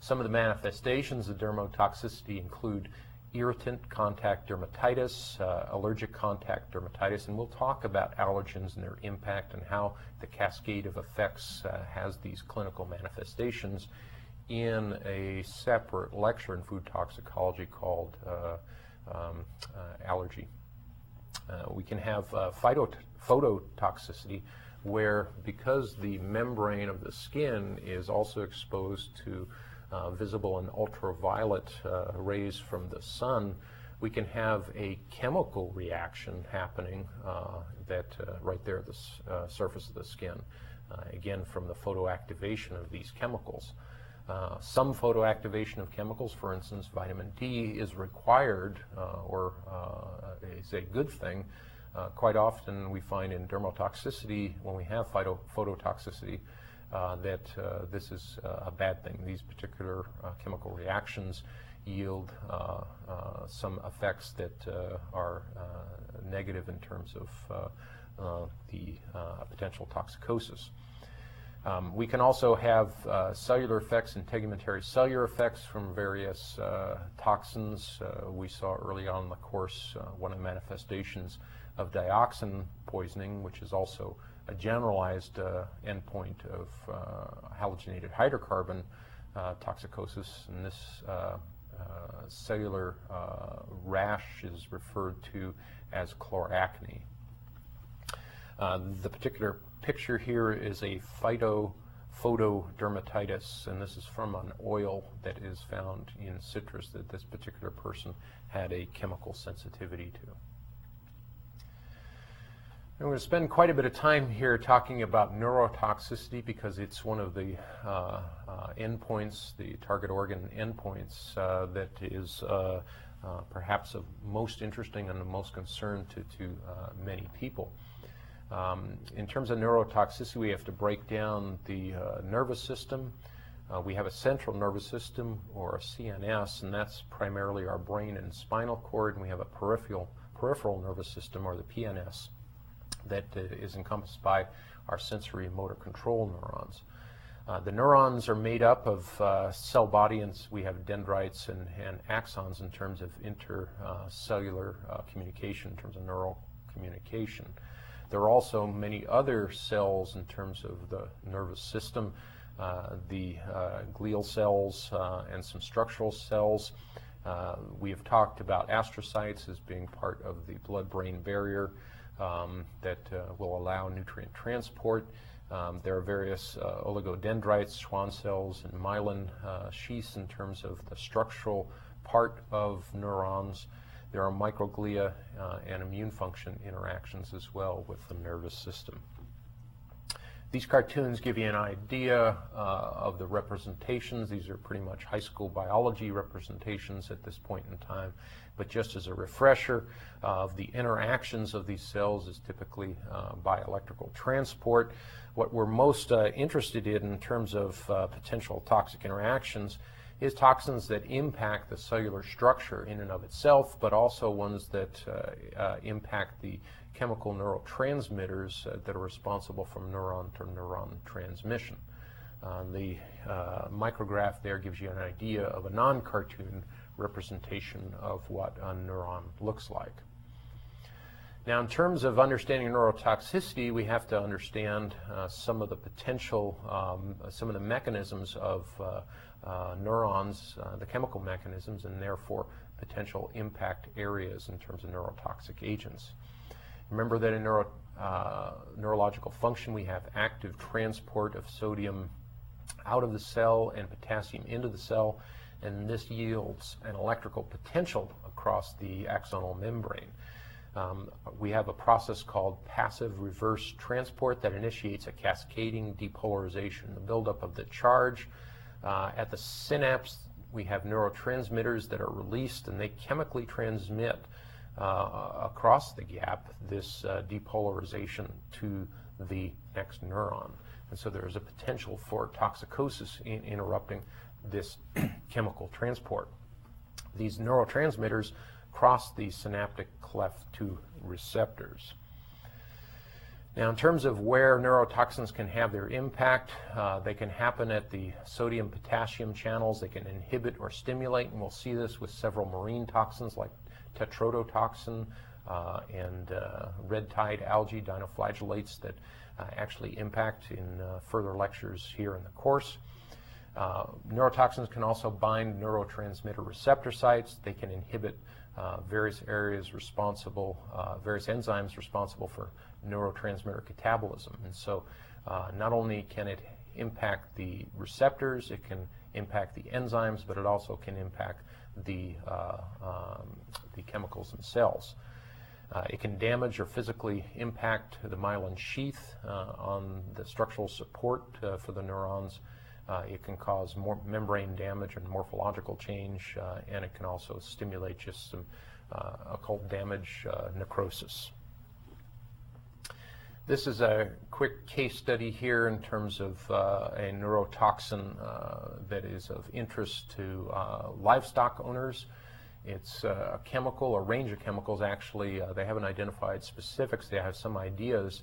Some of the manifestations of dermotoxicity include irritant contact dermatitis, uh, allergic contact dermatitis, and we'll talk about allergens and their impact and how the cascade of effects uh, has these clinical manifestations in a separate lecture in food toxicology called uh, um, uh, allergy. Uh, we can have uh, phototoxicity where because the membrane of the skin is also exposed to uh, visible and ultraviolet uh, rays from the sun, we can have a chemical reaction happening that right there at the surface of the skin, again from the photoactivation of these chemicals. Uh, some photoactivation of chemicals, for instance, vitamin D, is required uh, or uh, is a good thing. Uh, quite often we find in dermotoxicity, when we have phototoxicity, uh, Uh, that uh, this is uh, a bad thing. These particular chemical reactions yield some effects that are negative in terms of the potential toxicosis. Um, we can also have uh, cellular effects and tegumentary cellular effects from various uh, toxins. Uh, we saw early on in the course uh, one of the manifestations of dioxin poisoning, which is also a generalized uh, endpoint of uh, halogenated hydrocarbon uh, toxicosis. And this uh, uh, cellular rash is referred to as chloracne. the particular picture here is a phyto photodermatitis, and this is from an oil that is found in citrus that this particular person had a chemical sensitivity to. I'm going to spend quite a bit of time here talking about neurotoxicity because it's one of the uh, uh, endpoints, the target organ endpoints, uh, that is uh, uh, perhaps of most interesting and the most concern to, to uh, many people. Um, in terms of neurotoxicity, we have to break down the nervous system. We have a central nervous system, or a CNS, and that's primarily our brain and spinal cord, and we have a peripheral, peripheral nervous system, or the PNS, that uh, is encompassed by our sensory and motor control neurons. Uh, the neurons are made up of uh, cell body, and we have dendrites and, and axons in terms of intercellular uh, communication, in terms of neural communication. There are also many other cells in terms of the nervous system, uh, the uh, glial cells and some structural cells. We have talked about astrocytes as being part of the blood-brain barrier um, that uh, will allow nutrient transport. Um, there are various uh, oligodendrites, Schwann cells, and myelin sheaths in terms of the structural part of neurons. There are microglia uh, and immune function interactions as well with the nervous system. These cartoons give you an idea uh, of the representations. These are pretty much high school biology representations at this point in time. But just as a refresher of the interactions of these cells is typically uh, by electrical transport. What we're most uh, interested in in terms of uh, potential toxic interactions is toxins that impact the cellular structure in and of itself, but also ones that uh, uh, impact the chemical neurotransmitters that are responsible for neuron to neuron transmission. Uh, the uh, micrograph there gives you an idea of a non-cartoon representation of what a neuron looks like. Now, in terms of understanding neurotoxicity, we have to understand uh, some of the potential, um, some of the mechanisms of uh, uh, neurons, uh, the chemical mechanisms, and therefore potential impact areas in terms of neurotoxic agents. Remember that in neuro, uh, neurological function, we have active transport of sodium out of the cell and potassium into the cell, and this yields an electrical potential across the axonal membrane. Um, we have a process called passive reverse transport that initiates a cascading depolarization, the buildup of the charge. Uh, at the synapse, we have neurotransmitters that are released and they chemically transmit uh, across the gap this uh, depolarization to the next neuron. And so there is a potential for toxicosis in interrupting this chemical transport. These neurotransmitters cross the synaptic cleft to receptors. Now, in terms of where neurotoxins can have their impact, uh, they can happen at the sodium potassium channels. They can inhibit or stimulate, and we'll see this with several marine toxins like tetrodotoxin uh, and uh, red tide algae dinoflagellates that actually impact in uh, further lectures here in the course. Uh, neurotoxins can also bind neurotransmitter receptor sites. They can inhibit uh, various areas responsible, uh, various enzymes responsible for neurotransmitter catabolism. And so uh, not only can it impact the receptors, it can impact the enzymes, but it also can impact the, uh, um, the chemicals. Uh, it can damage or physically impact the myelin sheath uh, on the structural support for the neurons. Uh, it can cause membrane damage and morphological change, uh, and it can also stimulate just some uh, occult damage, uh, necrosis. This is a quick case study here in terms of uh, a neurotoxin uh, that is of interest to livestock owners. It's a chemical, a range of chemicals actually. they haven't identified specifics. They have some ideas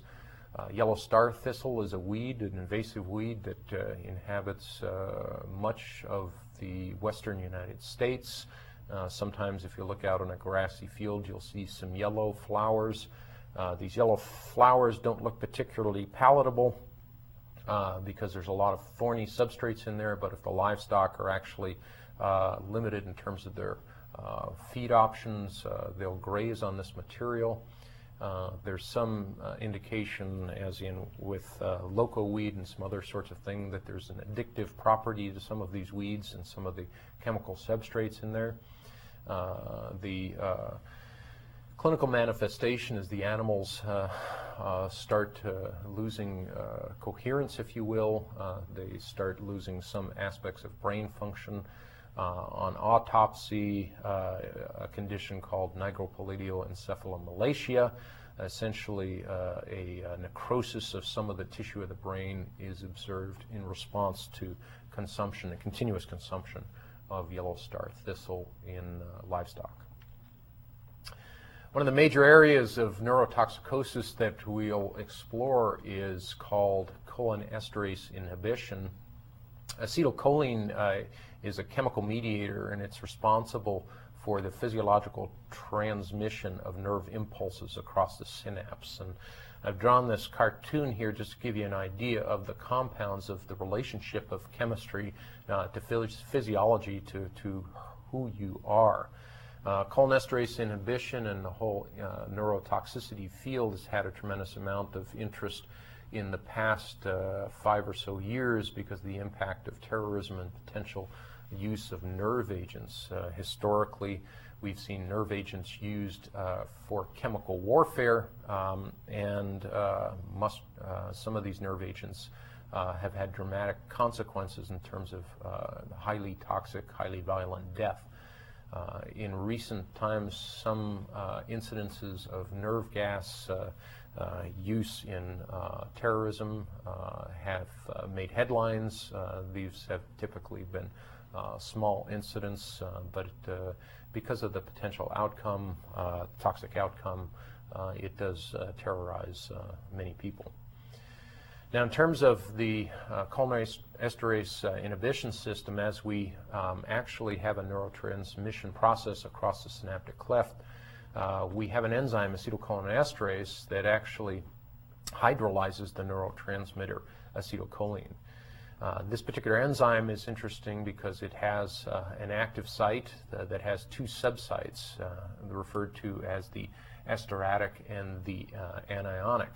uh, yellow star thistle is a weed, an invasive weed that uh, inhabits uh, much of the western United States. Uh, sometimes if you look out on a grassy field, you'll see some yellow flowers. Uh, these yellow flowers don't look particularly palatable uh, because there's a lot of thorny substrates in there, but if the livestock are actually limited in terms of their feed options, they'll graze on this material. Uh, there's some uh, indication, as in with uh, loco weed and some other sorts of thing, that there's an addictive property to some of these weeds and some of the chemical substrates in there. Uh, the uh, clinical manifestation is the animals start losing coherence, if you will. they start losing some aspects of brain function. Uh, on autopsy uh, a condition called nigropallidial encephalomalacia. Essentially, uh, a, a, necrosis of some of the tissue of the brain is observed in response to consumption, a continuous consumption of yellow star thistle in livestock. One of the major areas of neurotoxicosis that we'll explore is called cholinesterase inhibition. Acetylcholine uh, is a chemical mediator and it's responsible for the physiological transmission of nerve impulses across the synapse. And I've drawn this cartoon here just to give you an idea of the compounds of the relationship of chemistry uh, to physiology to, to who you are. Uh, cholinesterase inhibition and the whole uh, neurotoxicity field has had a tremendous amount of interest in the past uh, five or so years because of the impact of terrorism and potential use of nerve agents. Uh, historically, we've seen nerve agents used uh, for chemical warfare, um, and uh, must, uh, some of these nerve agents uh, have had dramatic consequences in terms of highly toxic, highly violent death. in recent times, some incidences of nerve gas uh, use in uh, terrorism uh, have made headlines. these have typically been small incidents, but because of the potential outcome, toxic outcome, it does terrorize many people. Now, in terms of the uh, cholinesterase uh, inhibition system, as we um, actually have a neurotransmission process across the synaptic cleft, uh, we have an enzyme, acetylcholinesterase, that actually hydrolyzes the neurotransmitter acetylcholine. Uh, this particular enzyme is interesting because it has uh, an active site uh, that has two subsites uh, referred to as the esteratic and the uh, anionic.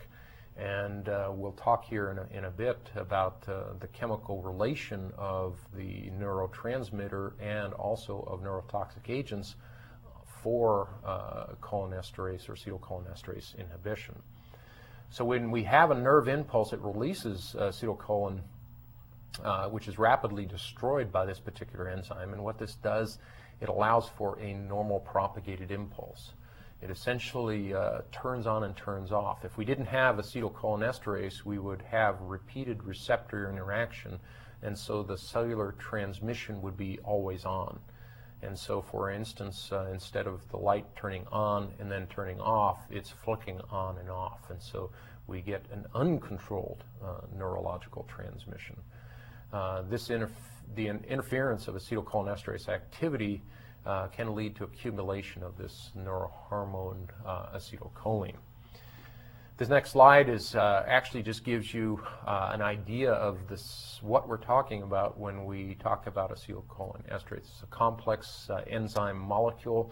And we'll talk here in a, in a bit about the chemical relation of the neurotransmitter and also of neurotoxic agents for cholinesterase or acetylcholinesterase inhibition. So when we have a nerve impulse, it releases acetylcholine uh, which is rapidly destroyed by this particular enzyme. And what this does, it allows for a normal propagated impulse. It essentially uh, turns on and turns off. If we didn't have acetylcholinesterase, we would have repeated receptor interaction, and so the cellular transmission would be always on. And so, for instance, uh, instead of the light turning on and then turning off, it's flicking on and off. And so we get an uncontrolled uh, neurological transmission. Uh, this interf the interference of acetylcholinesterase activity uh, can lead to accumulation of this neurohormone uh, acetylcholine. This next slide is uh, actually just gives you uh, an idea of this what we're talking about when we talk about acetylcholinesterase. It's a complex enzyme molecule.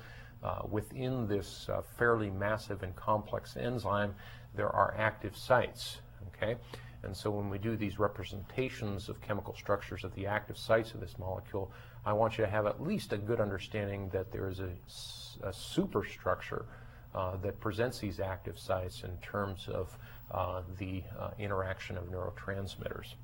within this fairly massive and complex enzyme, there are active sites. Okay, and so when we do these representations of chemical structures of the active sites of this molecule, I want you to have at least a good understanding that there is a, a superstructure uh, that presents these active sites in terms of uh, the uh, interaction of neurotransmitters.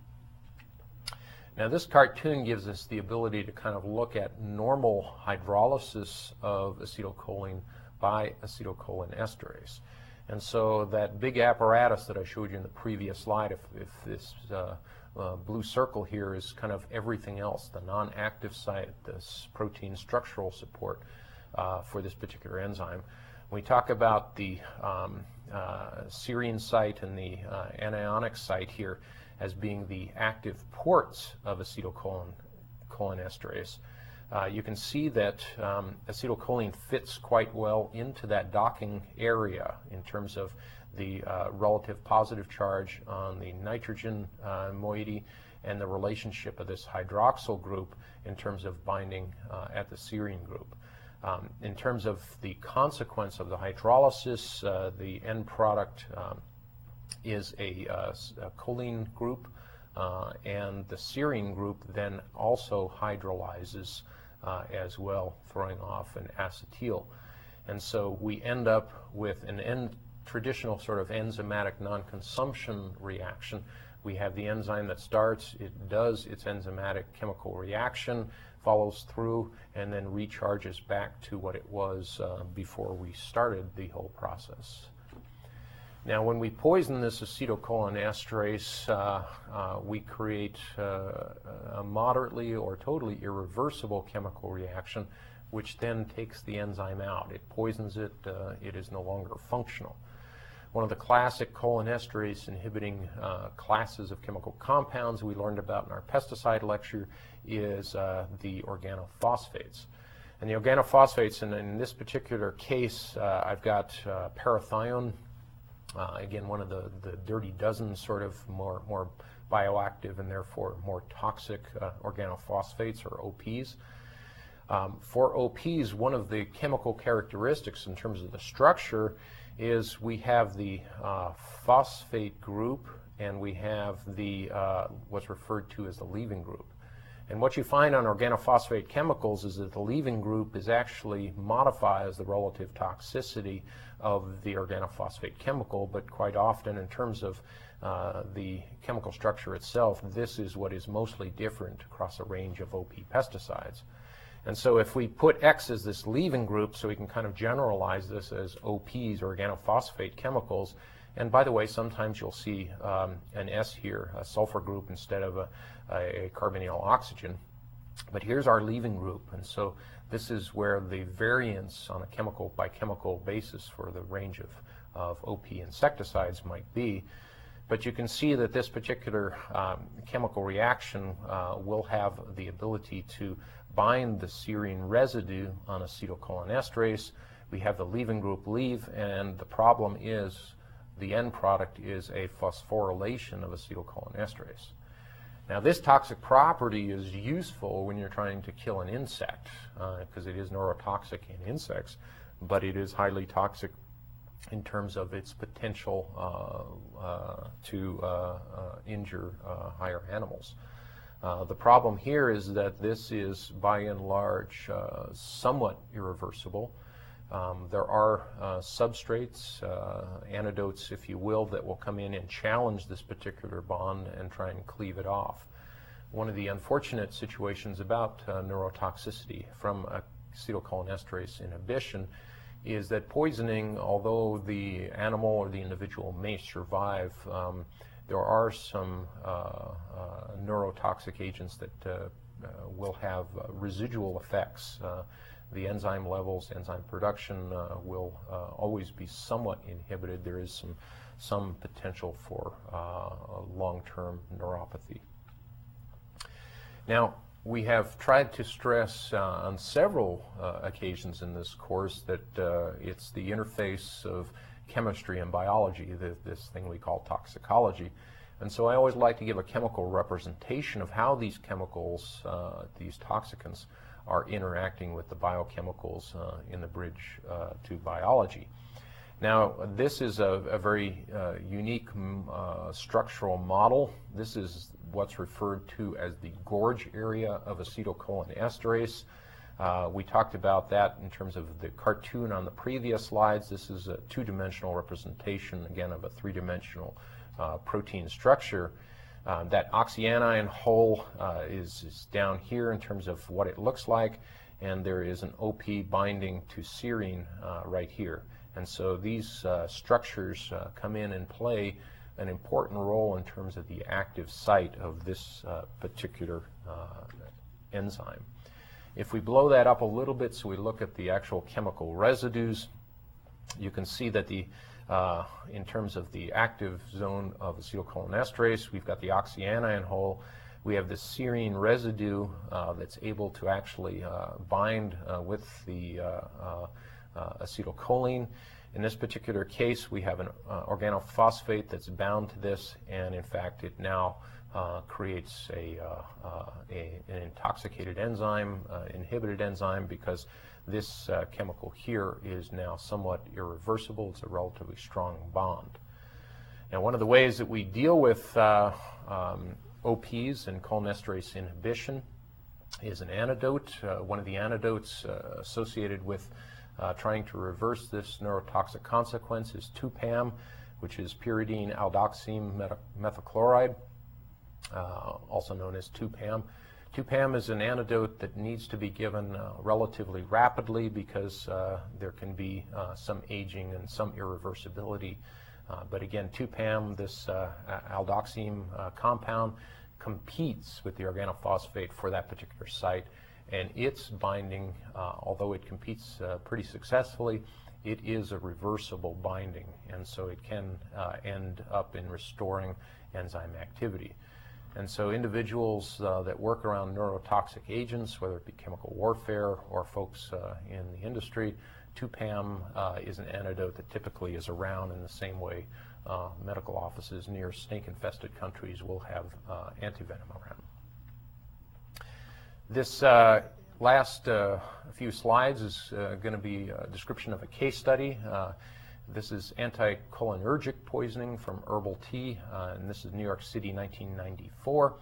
Now this cartoon gives us the ability to kind of look at normal hydrolysis of acetylcholine by acetylcholine acetylcholinesterase. And so that big apparatus that I showed you in the previous slide, if, if this uh, uh, blue circle here is kind of everything else, the non-active site, this protein structural support uh, for this particular enzyme. When we talk about the um, uh, serine site and the uh, anionic site here as being the active ports of acetylcholinesterase. Uh, you can see that um, acetylcholine fits quite well into that docking area in terms of the uh, relative positive charge on the nitrogen uh, moiety and the relationship of this hydroxyl group in terms of binding uh, at the serine group. Um, in terms of the consequence of the hydrolysis, uh, the end product um, is a, uh, a choline group, and the serine group then also hydrolyzes uh, as well, throwing off an acetyl. And so we end up with an end, traditional sort of enzymatic non-consumption reaction. We have the enzyme that starts, it does its enzymatic chemical reaction, follows through, and then recharges back to what it was uh, before we started the whole process. Now, when we poison this acetylcholinesterase, uh, uh, we create uh, a moderately or totally irreversible chemical reaction, which then takes the enzyme out. It poisons it, uh, it is no longer functional. One of the classic cholinesterase inhibiting uh, classes of chemical compounds we learned about in our pesticide lecture is uh, the organophosphates. And the organophosphates, and in this particular case, I've got parathione uh, again, one of the, the dirty dozen sort of more, more bioactive and therefore more toxic uh, organophosphates or OPs. Um, for OPs, one of the chemical characteristics in terms of the structure is we have the uh, phosphate group and we have the uh, what's referred to as the leaving group. And what you find on organophosphate chemicals is that the leaving group is actually modifies the relative toxicity of the organophosphate chemical, but quite often in terms of uh, the chemical structure itself, this is what is mostly different across a range of OP pesticides. And so if we put X as this leaving group, so we can kind of generalize this as OPs, organophosphate chemicals, and by the way, sometimes you'll see um, an S here, a sulfur group instead of a, a, carbonyl oxygen. But here's our leaving group, and so this is where the variance on a chemical by chemical basis for the range of, of OP insecticides might be. But you can see that this particular um, chemical reaction uh, will have the ability to bind the serine residue on acetylcholinesterase, we have the leaving group leave, and the problem is the end product is a phosphorylation of acetylcholinesterase. Now, this toxic property is useful when you're trying to kill an insect because uh, it is neurotoxic in insects, but it is highly toxic in terms of its potential uh, uh, to uh, uh, injure uh, higher animals. the problem here is that this is, by and large, somewhat irreversible. Um, there are uh, substrates, uh, antidotes, if you will, that will come in and challenge this particular bond and try and cleave it off. One of the unfortunate situations about uh, neurotoxicity from acetylcholinesterase inhibition is that poisoning, although the animal or the individual may survive, um, there are some uh, uh, neurotoxic agents that uh, will have residual effects the enzyme levels, enzyme production uh, will uh, always be somewhat inhibited. There is some, some potential for uh, long-term neuropathy. Now, we have tried to stress uh, on several uh, occasions in this course that uh, it's the interface of chemistry and biology, the, this thing we call toxicology. And so I always like to give a chemical representation of how these chemicals, these toxicants, are interacting with the biochemicals uh, in the bridge uh, to biology. Now, this is a, a very uh, unique uh, structural model. This is what's referred to as the gorge area of acetylcholinesterase. Uh, we talked about that in terms of the cartoon on the previous slides. This is a two-dimensional representation, again, of a three-dimensional uh, protein structure. Uh, that oxyanion hole uh, is, is, down here in terms of what it looks like, and there is an OP binding to serine uh, right here. And so these uh, structures uh, come in and play an important role in terms of the active site of this uh, particular enzyme. If we blow that up a little bit so we look at the actual chemical residues, you can see that the uh, in terms of the active zone of acetylcholinesterase, we've got the oxyanion hole. We have the serine residue uh, that's able to actually uh, bind uh, with the uh, uh, acetylcholine. In this particular case, we have an organophosphate that's bound to this, and in fact, it now creates an intoxicated enzyme, inhibited enzyme, because this uh, chemical here is now somewhat irreversible. It's a relatively strong bond. Now, one of the ways that we deal with uh, um, OPs and cholinesterase inhibition is an antidote. Uh, one of the antidotes uh, associated with uh, trying to reverse this neurotoxic consequence is 2-PAM, which is pyridine aldoxime methachloride, uh, also known as 2-PAM. 2-PAM is an antidote that needs to be given uh, relatively rapidly because uh, there can be uh, some aging and some irreversibility. Uh, but again, 2-PAM, this uh, aldoxime uh, compound, competes with the organophosphate for that particular site. And its binding, although it competes pretty successfully, it is a reversible binding. And so it can end up in restoring enzyme activity. And so individuals uh, that work around neurotoxic agents, whether it be chemical warfare or folks uh, in the industry, 2-PAM uh, is an antidote that typically is around in the same way uh, medical offices near snake-infested countries will have uh, antivenom around. This uh, last few slides is going to be a description of a case study. This is anticholinergic poisoning from herbal tea, uh, and this is New York City, 1994.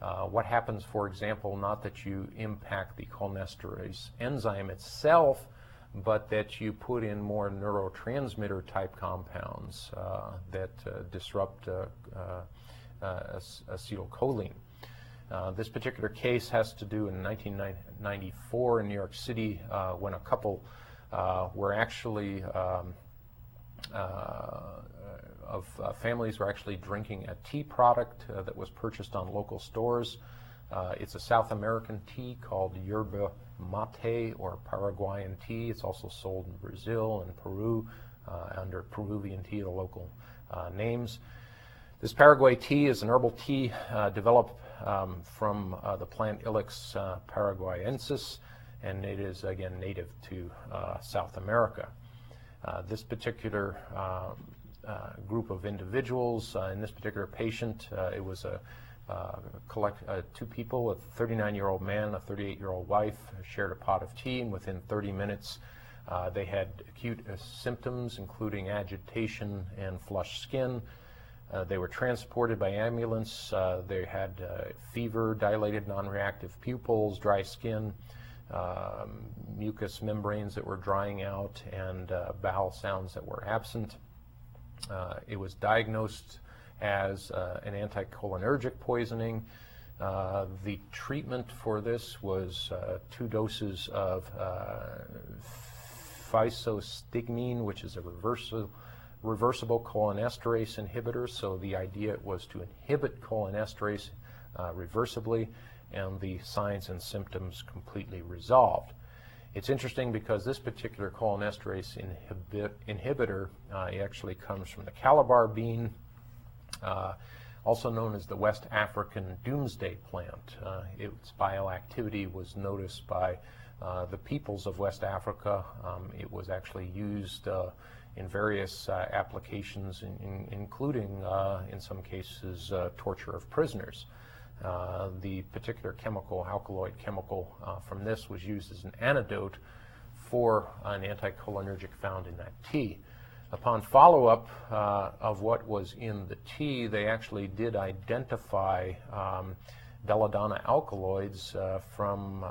Uh, what happens, for example, not that you impact the cholinesterase enzyme itself, but that you put in more neurotransmitter type compounds uh, that uh, disrupt uh, uh, acetylcholine. this particular case has to do in 1994 in New York City when a couple were actually um, uh, of uh, families were actually drinking a tea product uh, that was purchased on local stores. it's a South American tea called yerba mate or Paraguayan tea. It's also sold in Brazil and Peru under Peruvian tea, the local names. This Paraguay tea is an herbal tea uh, developed um, from uh, the plant Ilex uh, paraguayensis, and it is again native to uh, South America. Uh, this particular um, uh, group of individuals, uh, in this particular patient, uh, it was a collect two people, a 39-year-old man, a 38-year-old wife, shared a pot of tea, and within 30 minutes, they had acute symptoms, including agitation and flushed skin. Uh, they were transported by ambulance. Uh, they had uh, fever, dilated non-reactive pupils, dry skin, um, mucous membranes that were drying out, and bowel sounds that were absent. it was diagnosed as an anticholinergic poisoning. Uh, the treatment for this was uh, two doses of uh, physostigmine, which is a reversible cholinesterase inhibitor. So the idea was to inhibit cholinesterase uh, reversibly, and the signs and symptoms completely resolved. It's interesting because this particular cholinesterase inhibit, inhibitor uh, actually comes from the calabar bean, uh, also known as the West African doomsday plant. Uh, its bioactivity was noticed by uh, the peoples of West Africa. Um, it was actually used uh, in various uh, applications, in, in, including, in some cases, torture of prisoners. Uh, the particular chemical, alkaloid chemical uh, from this was used as an antidote for an anticholinergic found in that tea. Upon follow-up uh, of what was in the tea, they actually did identify um, belladonna alkaloids from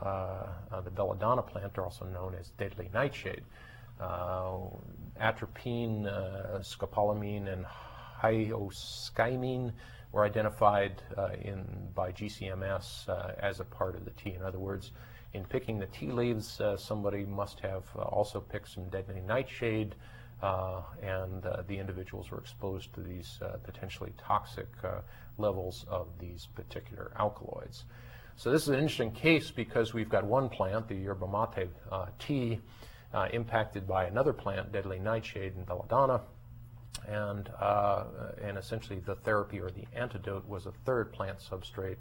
the belladonna plant, also known as deadly nightshade. Uh, atropine, uh, scopolamine, and hyoscyamine were identified uh, in, by GCMS as a part of the tea. In other words, in picking the tea leaves, somebody must have also picked some deadly nightshade, uh, and uh, the individuals were exposed to these uh, potentially toxic levels of these particular alkaloids. So this is an interesting case because we've got one plant, the yerba mate tea, uh, impacted by another plant, deadly nightshade in belladonna. And, uh, and essentially the therapy or the antidote was a third plant substrate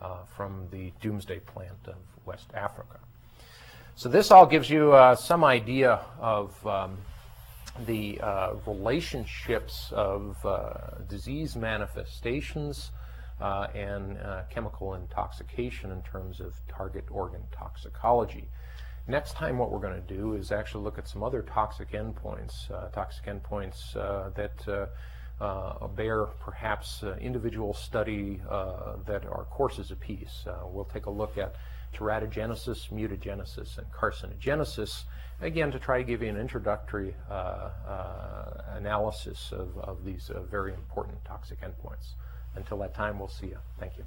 uh, from the doomsday plant of West Africa. So this all gives you uh, some idea of um, the uh, relationships of uh, disease manifestations and chemical intoxication in terms of target organ toxicology. Next time what we're going to do is actually look at some other toxic endpoints, uh, toxic endpoints uh, that uh, uh bear perhaps uh, individual study uh, that are courses apiece. we'll take a look at teratogenesis, mutagenesis, and carcinogenesis, again to try to give you an introductory analysis of, of these very important toxic endpoints. Until that time, we'll see you. Thank you.